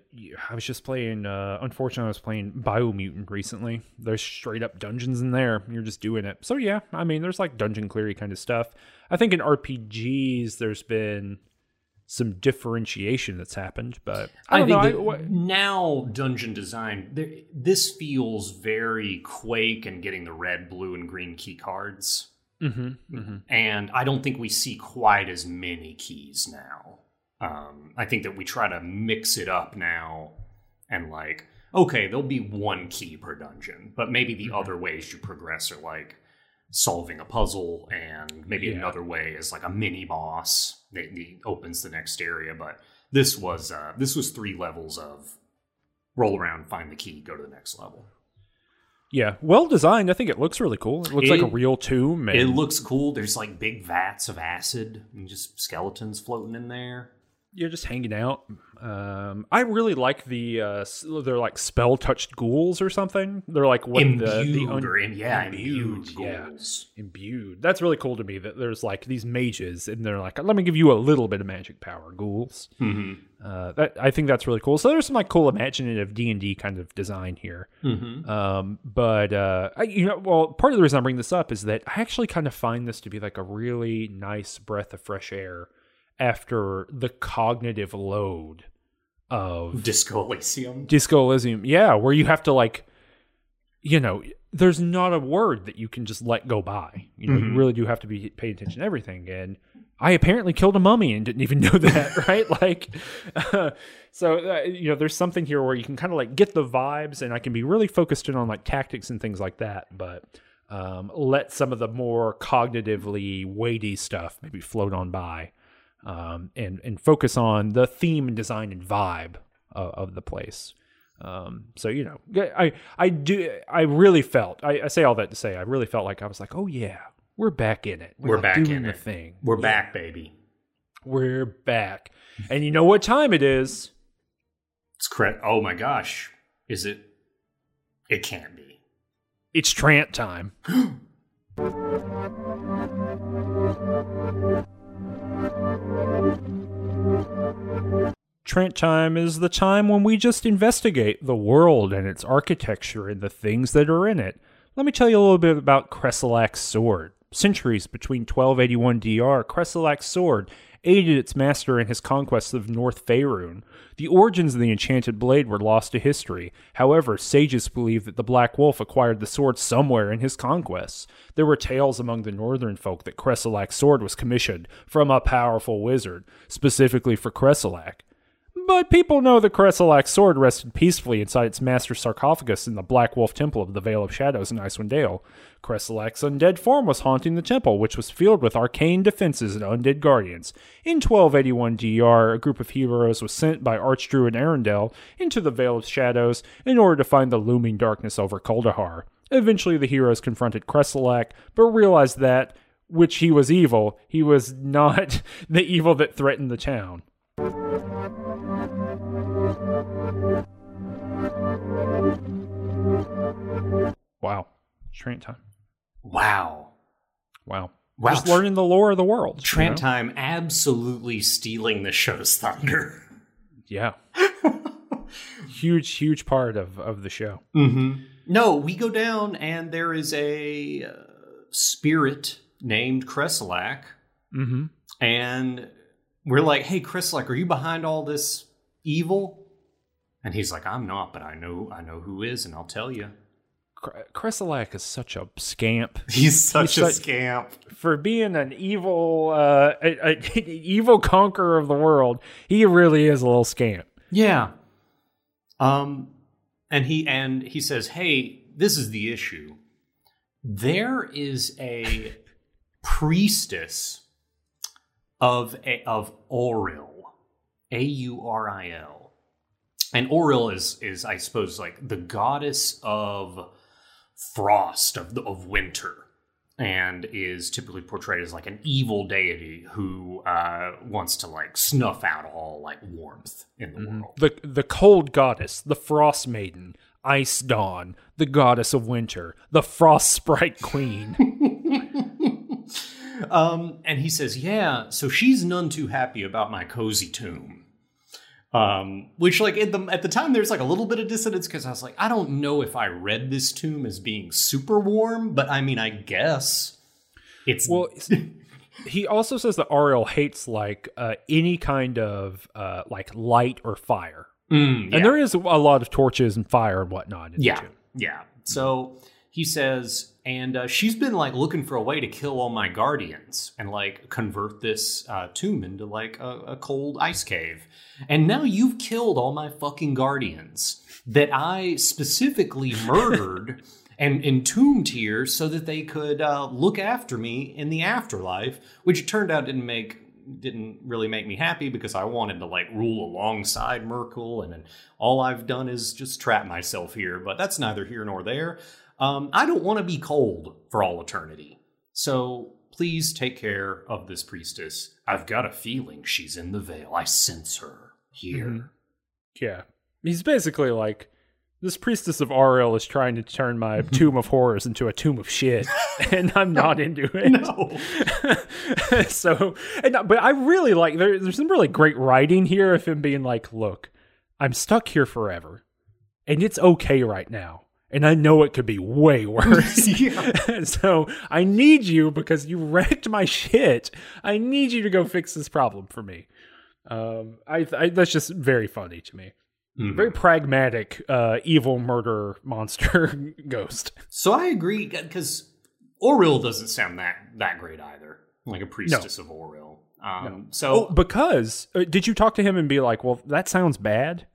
I was just playing. Uh, unfortunately, I was playing Biomutant recently. There's straight up dungeons in there. You're just doing it. So yeah, I mean, there's like dungeon cleary kind of stuff. I think in RPGs, there's been some differentiation that's happened, but I I, think know. I- what- now dungeon design. This feels very Quake and getting the red, blue, and green key cards. Mhm, mhm. and I don't think we see quite as many keys now. Um, I think that we try to mix it up now, and like, okay, there'll be one key per dungeon, but maybe the other ways you progress are like solving a puzzle, and maybe Yeah. another way is like a mini boss that that opens the next area. But this was uh, this was three levels of roll around, find the key, go to the next level. Yeah, well designed. I think it looks really cool. It looks like a real tomb. And It looks cool. There's like big vats of acid and just skeletons floating in there. You're just hanging out. Um, I really like the uh, they're like spell touched ghouls or something. They're like what imbued the, the un- or in, yeah, imbued, imbued, yeah. imbued. That's really cool to me. That there's like these mages, and they're like, let me give you a little bit of magic power, ghouls. Mm-hmm. Uh, that I think that's really cool. So there's some like cool imaginative D and D kind of design here. Mm-hmm. Um, but uh, I, you know, well, part of the reason I bring this up is that I actually kind of find this to be like a really nice breath of fresh air after the cognitive load of Disco Elysium. Disco Elysium. Yeah, where you have to like, you know, there's not a word that you can just let go by. You know, you Mhm. really do have to be paying attention to everything. And I apparently killed a mummy and didn't even know that, right? Like, so uh, you know, there's something here where you can kind of like get the vibes, and I can be really focused in on like tactics and things like that, but. Um, let some of the more cognitively weighty stuff maybe float on by, um, and and focus on the theme and design and vibe of, of the place. Um, so you know, I I do I really felt I, I say all that to say I really felt like I was like, oh yeah, we're back in it. We're back doing in the it. thing. We're Yeah, back, baby. We're back. And you know what time it is? It's correct. Oh my gosh. Is it? It can't be. It's Trant time. Trent time is the time when we just investigate the world and its architecture and the things that are in it. Let me tell you a little bit about Kresselack's sword. Centuries between 1281 DR, Kresselack's sword aided its master in his conquest of North Faerun. The origins of the enchanted blade were lost to history. However, sages believe that the Black Wolf acquired the sword somewhere in his conquests. There were tales among the northern folk that Kresselack's sword was commissioned from a powerful wizard, specifically for Kresselack. But people know that Kresselack's sword rested peacefully inside its master's sarcophagus in the Black Wolf Temple of the Vale of Shadows in Icewind Dale. Kresselack's undead form was haunting the temple, which was filled with arcane defenses and undead guardians. In 1281 DR, a group of heroes was sent by Archdruid Arundel into the Vale of Shadows in order to find the looming darkness over Kuldahar. Eventually, the heroes confronted Kresselack, but realized that, which he was evil, he was not the evil that threatened the town. Wow. Trant time. Wow. Wow. Wow. Just learning the lore of the world. you know? time absolutely stealing the show's thunder. Yeah. huge, huge part of, of the show. Mm-hmm. No, we go down and there is a uh, spirit named Kresselack, Mm-hmm. and we're like, "Hey, Kresselack, are you behind all this evil?" And he's like, "I'm not, but I know, I know who is, and I'll tell you." Kresselack is such a scamp. He's such He's a such- scamp. For being an evil, uh, a, a, evil conqueror of the world, he really is a little scamp. Yeah. Um and he and he says, "Hey, this is the issue. There is a priestess of a, of Auril, A U R I L. And Auril is is I suppose like the goddess of frost of the, of winter and is typically portrayed as like an evil deity who uh, wants to like snuff out all like warmth in the world. The the cold goddess, the frost maiden, ice dawn, the goddess of winter, the frost sprite queen. Um, and he says, "Yeah, so she's none too happy about my cozy tomb." Um, which, like at the at the time, there's like a little bit of dissonance because I was like, I don't know if I read this tomb as being super warm, but I mean, I guess it's Well, he also says that Auril hates like uh, any kind of uh, like light or fire, Mm, yeah. and there is a lot of torches and fire and whatnot. In Yeah, the tomb. yeah. So he says, and uh, she's been like looking for a way to kill all my guardians and like convert this uh, tomb into like a, a cold ice cave. And now you've killed all my fucking guardians that I specifically murdered and entombed here so that they could uh, look after me in the afterlife, which it turned out didn't make didn't really make me happy because I wanted to like rule alongside Myrkul, and then all I've done is just trap myself here. But that's neither here nor there. Um, I don't want to be cold for all eternity. So please take care of this priestess. I've got a feeling she's in the Vale. I sense her here. Mhm. Yeah, he's basically like this priestess of Auril is trying to turn my tomb of horrors into a tomb of shit, and I'm not into it. No. so, and, but I really like there, there's some really great writing here of him being like, "Look, I'm stuck here forever, and it's okay right now." And I know it could be way worse. so I need you because you wrecked my shit. I need you to go fix this problem for me. Um, I, I that's just very funny to me. Mhm. Very pragmatic, uh, evil murder monster ghost. So I agree because Auril doesn't sound that that great either. Like a priestess of Auril. Um, So Oh, because uh, did you talk to him and be like, "Well, that sounds bad.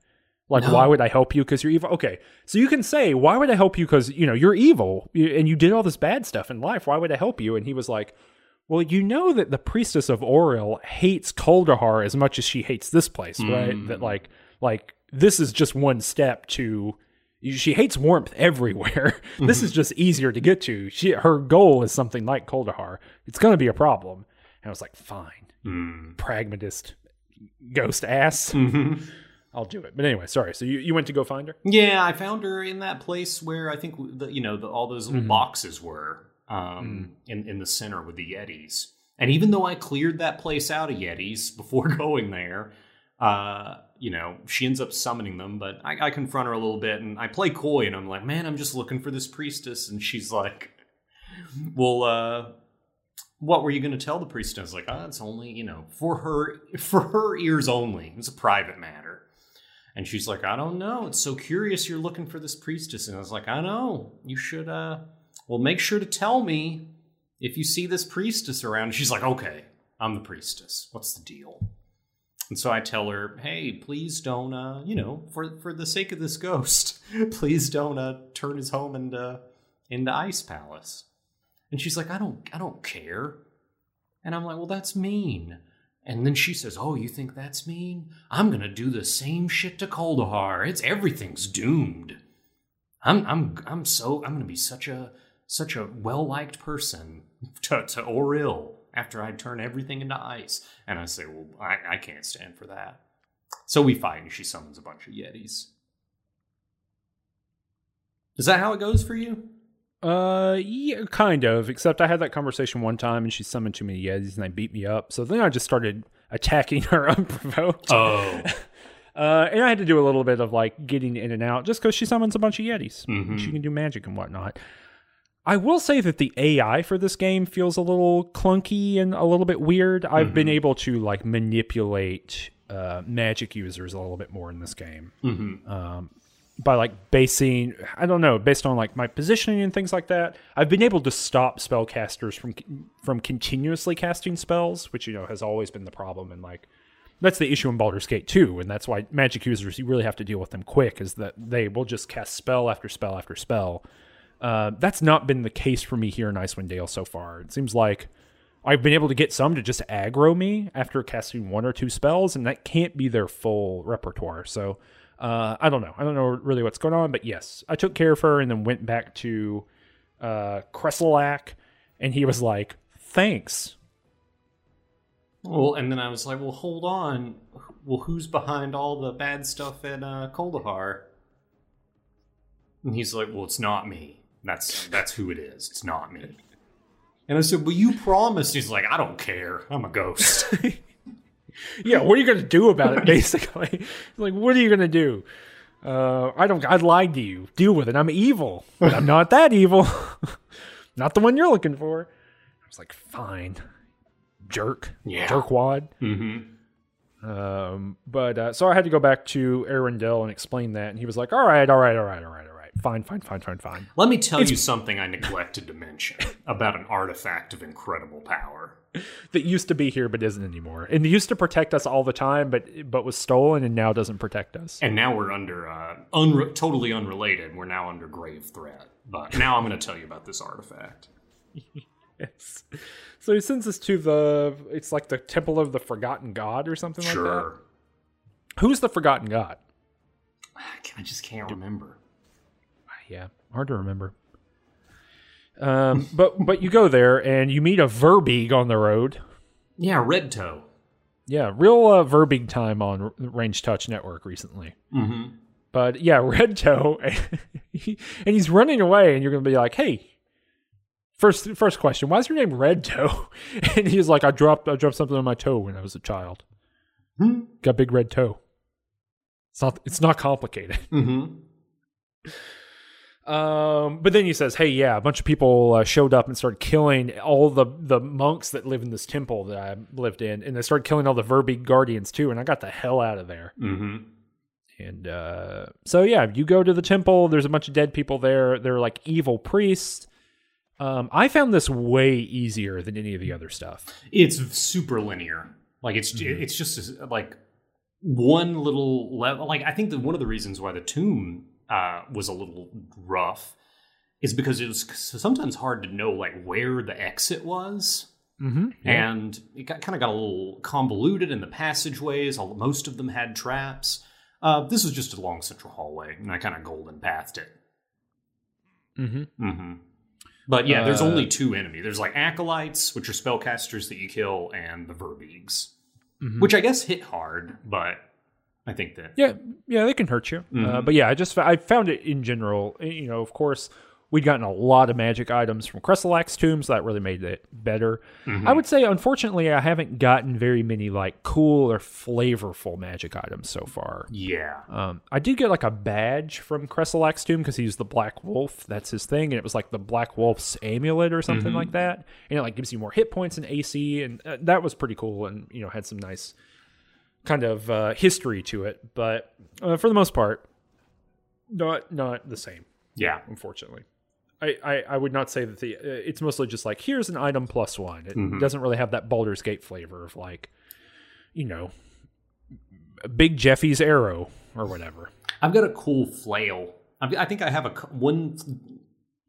Like, No. why would I help you? Because you're evil." Okay, so you can say, "Why would I help you? Because you know you're evil and you did all this bad stuff in life. Why would I help you?" And he was like, "Well, you know that the priestess of Auril hates Kuldahar as much as she hates this place, right? Mm. That like, like this is just one step to." She hates warmth everywhere. this is just easier to get to. She her goal is something like Kuldahar. It's going to be a problem. And I was like, fine, Mm. pragmatist, ghost ass. Mm-hmm. I'll do it. But anyway, sorry. So you, you went to go find her? Yeah, I found her in that place where I think the, you know the, all those Mm-hmm. little boxes were um, Mm. in in the center with the Yetis. And even though I cleared that place out of Yetis before going there, uh, you know, she ends up summoning them. But I, I confront her a little bit, and I play coy, and I'm like, "Man, I'm just looking for this priestess," and she's like, "Well, uh." What were you going to tell the priestess? I was like, oh, it's only you know for her for her ears only. It's a private matter. And she's like, I don't know. It's so curious you're looking for this priestess. And I was like, I know. You should, uh, well, make sure to tell me if you see this priestess around. And she's like, okay, I'm the priestess. What's the deal? And so I tell her, hey, please don't, uh, you know, for, for the sake of this ghost, please don't, uh, turn his home into, into Ice Palace. And she's like, I don't, I don't care. And I'm like, well, that's mean. And then she says, "Oh, you think that's mean? I'm gonna do the same shit to Kuldahar. It's everything's doomed. I'm I'm I'm so I'm gonna be such a such a well liked person to to Auril after I turn everything into ice." And I say, "Well, I, I can't stand for that." So we fight, and she summons a bunch of Yetis. Is that how it goes for you? Uh, yeah, kind of. Except I had that conversation one time, and she summoned too many Yetis, and they beat me up. So then I just started attacking her unprovoked. Oh, Uh, and I had to do a little bit of like getting in and out, just because she summons a bunch of Yetis. Mhm. She can do magic and whatnot. I will say that the AI for this game feels a little clunky and a little bit weird. I've been able to like manipulate uh, magic users a little bit more in this game hmm by like basing I don't know based on like my positioning and things like that. I've been able to stop spellcasters from from continuously casting spells, which you know has always been the problem. And like that's the issue in Baldur's Gate 2, and that's why magic users you really have to deal with them quick. Is that they will just cast spell after spell after spell. Uh, that's not been the case for me here in Icewind Dale so far. It seems like I've been able to get some to just aggro me after casting one or two spells, and that can't be their full repertoire. So uh, I don't know. I don't know really what's going on, but yes, I took care of her and then went back to uh, and he was like, "Thanks." Well, and then I was like, well, hold on. Well, who's behind all the bad stuff at uh, Kuldahar? And he's like, well, it's not me. That's that's who it is. It's not me. And I said, well, you promised. He's like, I don't care. I'm a ghost. Yeah, what are you gonna do about it? Basically, like, what are you gonna do? Uh, I don't. I lied to you. Deal with it. I'm evil, but I'm not that evil. not the one you're looking for. I was like, fine, jerk, Yeah. jerkwad. mm-hmm. Um, but uh, so I had to go back to Arundel and explain that, and he was like, "All right, all right, all right, all right, all right, fine, fine, fine, fine, fine." Let me tell you something I neglected to mention about an artifact of incredible power. That used to be here but isn't anymore, and used to protect us all the time, but but was stolen and now doesn't protect us. And now we're under, uh, unre- totally unrelated, we're now under grave threat. But now I'm going to tell you about this artifact. Yes. So he sends us to the. It's like the Temple of the Forgotten God or something like that. Sure. Who's the Forgotten God? I just can't remember. Yeah, hard to remember. Um, but but you go there and you meet a Verbeeg on the road. Yeah, Red Toe. Yeah, real uh, Verbeeg time on R- Range Touch Network recently. Mm-hmm. But yeah, Red Toe, and he's running away, and you're gonna be like, "Hey, first first question, why is your name Red Toe?" And he's like, "I dropped I dropped something on my toe when I was a child. Hmm? Got big red toe. It's not it's not complicated." Mm-hmm. Um, but then he says, "Hey, yeah, a bunch of people uh, showed up and started killing all the the monks that live in this temple that I lived in, and they started killing all the Verbeeg guardians too. And I got the hell out of there. Mm-hmm. And uh, so yeah, you go to the temple. There's a bunch of dead people there. They're like evil priests. Um, I found this way easier than any of the other stuff. It's super linear. Like it's it's just like one little level. Like I think that one of the reasons why the tomb uh, was a little rough is because it was sometimes hard to know like where the exit was. Mm-hmm. and it got, kind of got a little convoluted in the passageways. All, most of them had traps. Uh, this was just a long central hallway, and I kind of golden pathed it. Mm-hmm. Mm-hmm. But yeah, there's Uh, only two enemies. There's like acolytes, which are spellcasters that you kill, and the verbeegs, Mhm. which I guess hit hard, but I think that Yeah, yeah, they can hurt you. Uh, Mhm. but yeah, I just I found it in general. eh, You know, of course, we'd gotten a lot of magic items from Kresselack's tombs that really made it better. Mhm. I would say, unfortunately, I haven't gotten very many like cool or flavorful magic items so far. yeah, Um, I did get like a badge from Kresselack's tomb because he's the Black Wolf. That's his thing, and it was like the Black Wolf's amulet or something Mhm. like that. And it like gives you more hit points and AC, and uh, that was pretty cool. And you know had some nice kind of uh, history to it, but uh, for the most part, not not the same. yeah, Unfortunately. I, I, I would not say that the uh, it's mostly just like here's an item plus one. It Mhm. doesn't really have that Baldur's Gate flavor of like, you know, Big Jeffy's arrow or whatever. I've got a cool flail. I think I have a one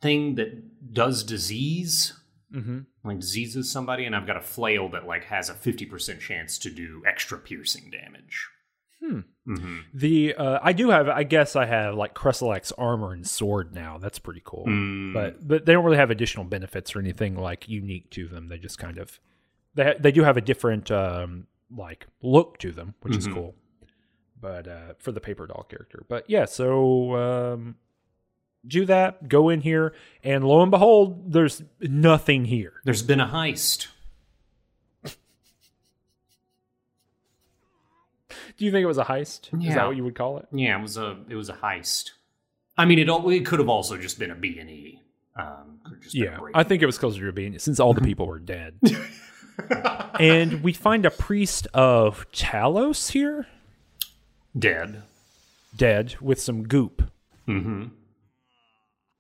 thing that does disease, Mm-hmm. like diseases somebody, and I've got a flail that like has a fifty percent chance to do extra piercing damage. Hmm. Mm-hmm. The uh, I do have I guess I have like Kresselack's armor and sword now. That's pretty cool. Mm. But but they don't really have additional benefits or anything like unique to them. They just kind of they ha- they do have a different um like look to them, which is Mhm. cool. But uh for the paper doll character. But yeah, so um do that, go in here, and lo and behold, there's nothing here. there's been a heist. Do you think it was a heist? Is that what you would call it? Yeah, it was a it was a heist. I mean, it it could have also just been a B and E. Um, could just Yeah. I think it was closer to being since all the people were dead. and we find a priest of Talos here, dead. dead with some goop. Mm-hmm.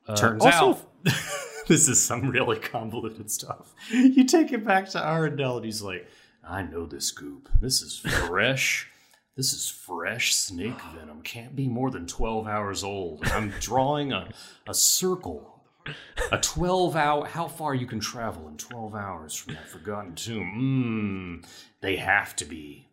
Uh, Turns also, out this is some really convoluted stuff. You take it back to Arundel, and he's like, "I know this goop. This is fresh. this is fresh snake venom. Can't be more than twelve hours old. And I'm drawing a a circle." A 12 hour, how far you can travel in 12 hours from that forgotten tomb? Mmm, they have to be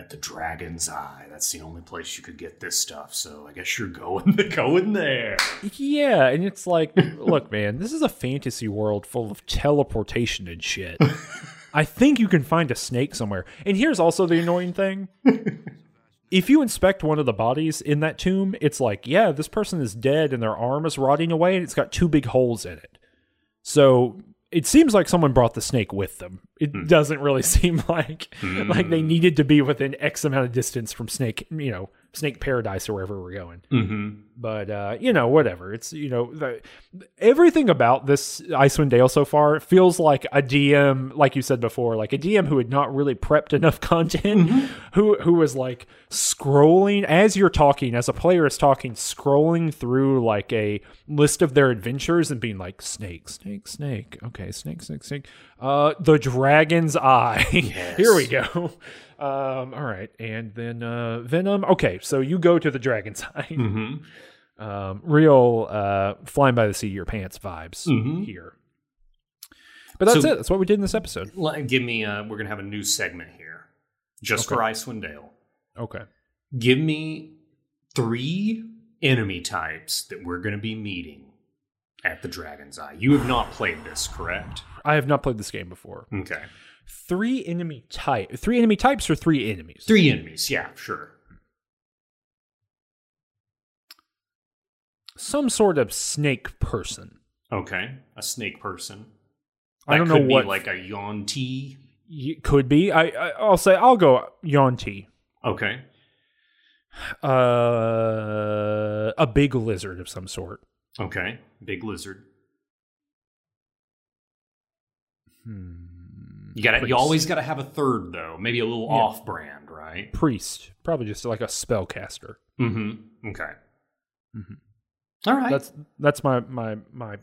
at the Dragon's Eye. That's the only place you could get this stuff. So I guess you're going, going there. yeah, and it's like, look, man, this is a fantasy world full of teleportation and shit. I think you can find a snake somewhere. And here's also the annoying thing. If you inspect one of the bodies in that tomb, it's like, yeah, this person is dead and their arm is rotting away and it's got two big holes in it. So it seems like someone brought the snake with them. It hmm. doesn't really seem like hmm. like they needed to be within X amount of distance from snake, you know, snake paradise or wherever we're going. Mm-hmm. But uh, you know, whatever. It's you know, the, everything about this Icewind Dale so far feels like a DM, like you said before, like a DM who had not really prepped enough content, who who was like scrolling as you're talking, as a player is talking, scrolling through like a list of their adventures and being like, snake, snake, snake. Okay, snake, snake, snake. Uh, the Dragon's Eye. Here we go. Um, all right, and then uh, Venom. Okay, so you go to the Dragon's Eye Mm-hmm. um, real uh, flying by the seat of your pants vibes Mhm. here. But that's So- it. That's what we did in this episode. Let- Give me. Uh, we're gonna have a new segment here, just for Icewind Dale. Okay. Give me three enemy types that we're gonna be meeting at the Dragon's Eye. You have not played this, correct? I have not played this game before. Okay. Three enemy type. Three enemy types or three enemies? Three enemies. Yeah, sure. Some sort of snake person. Okay. A snake person. I don't know could be what- like a yuan-ti. Could be. I, I I'll say I'll go yuan-ti. Okay. Uh, a big lizard of some sort. Okay. Big lizard. Hmm. You got You always got to have a third though. Maybe a little Yeah. off-brand, right? Priest. Probably just like a spellcaster. Mm-hmm. Okay. Mhm. All right. That's that's my my my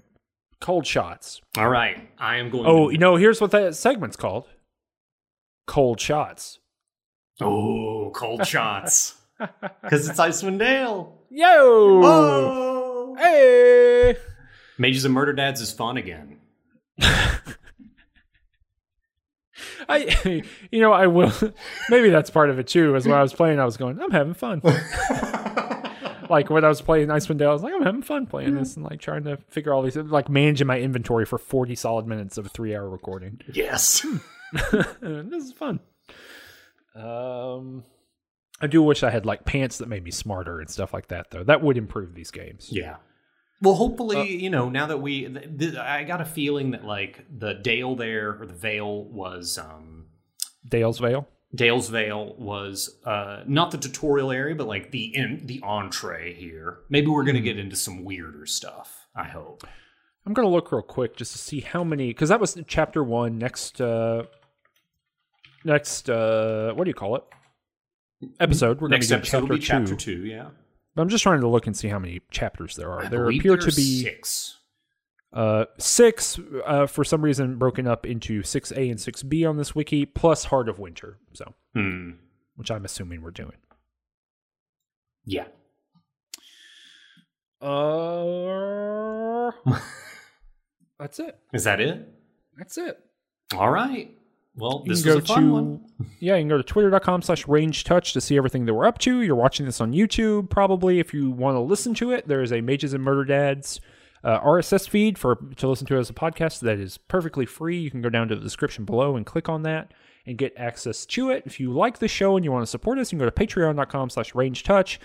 cold shots. All right. I am going. Oh, to- you know, here's what that segment's called. Cold shots. Oh, cold shots. Because it's Icewind Dale. Yo! Oh. Hey! Mages and Murder Dads is fun again. I, you know, I will. Maybe that's part of it too. As when I was playing, I was going, I'm having fun. like when I was playing Icewind Dale, I was like, I'm having fun playing this and like trying to figure all these, like managing my inventory for 40 solid minutes of a three hour recording. Yes. this is fun. Um, I do wish I had like pants that made me smarter and stuff like that, though. That would improve these games. Yeah. Well, hopefully, you know, now that we, th- th- I got a feeling that like the Dale there or the Vale was, um, Dale's Vale. Dale's Vale was uh, not the tutorial area, but like the in, the entree here. Maybe we're gonna get into some weirder stuff. I hope. I'm gonna look real quick just to see how many, because that was chapter one. Next, uh, next, uh, what do you call it? Episode. We're Next gonna do episode will chapter be chapter two. two. Yeah, I'm just trying to look and see how many chapters there are. I there believe appear there's to be six. Uh, six uh, for some reason broken up into six A and six B on this wiki, plus Heart of Winter. So, Hmm. which I'm assuming we're doing. Yeah. Uh, that's it. Is that it? That's it. All right. Well, You this can go a fun to one. yeah, you can go to twitter.com slash range touch to see everything that we're up to. You're watching this on YouTube, probably. If you want to listen to it, there is a Mages and Murder Dads uh, RSS feed for to listen to as a podcast that is perfectly free. You can go down to the description below and click on that and get access to it. If you like the show and you want to support us, you can go to patreon.com slash range touch.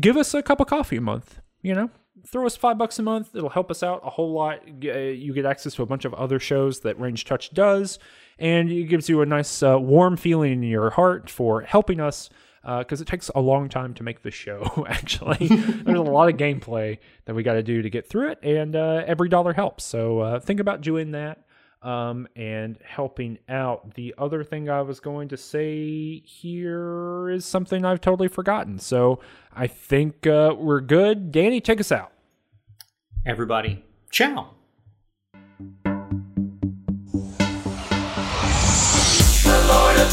Give us a cup of coffee a month, you know? Throw us five bucks a month. It'll help us out a whole lot. Uh, You get access to a bunch of other shows that Range Touch does, and it gives you a nice, uh, warm feeling in your heart for helping us because it takes a long time to make the show, actually. There's a lot of gameplay that we got to do to get through it, and uh, every dollar helps. So uh, think about doing that um, and helping out. The other thing I was going to say here is something I've totally forgotten. So I think uh, we're good. Danny, take us out. Everybody, ciao.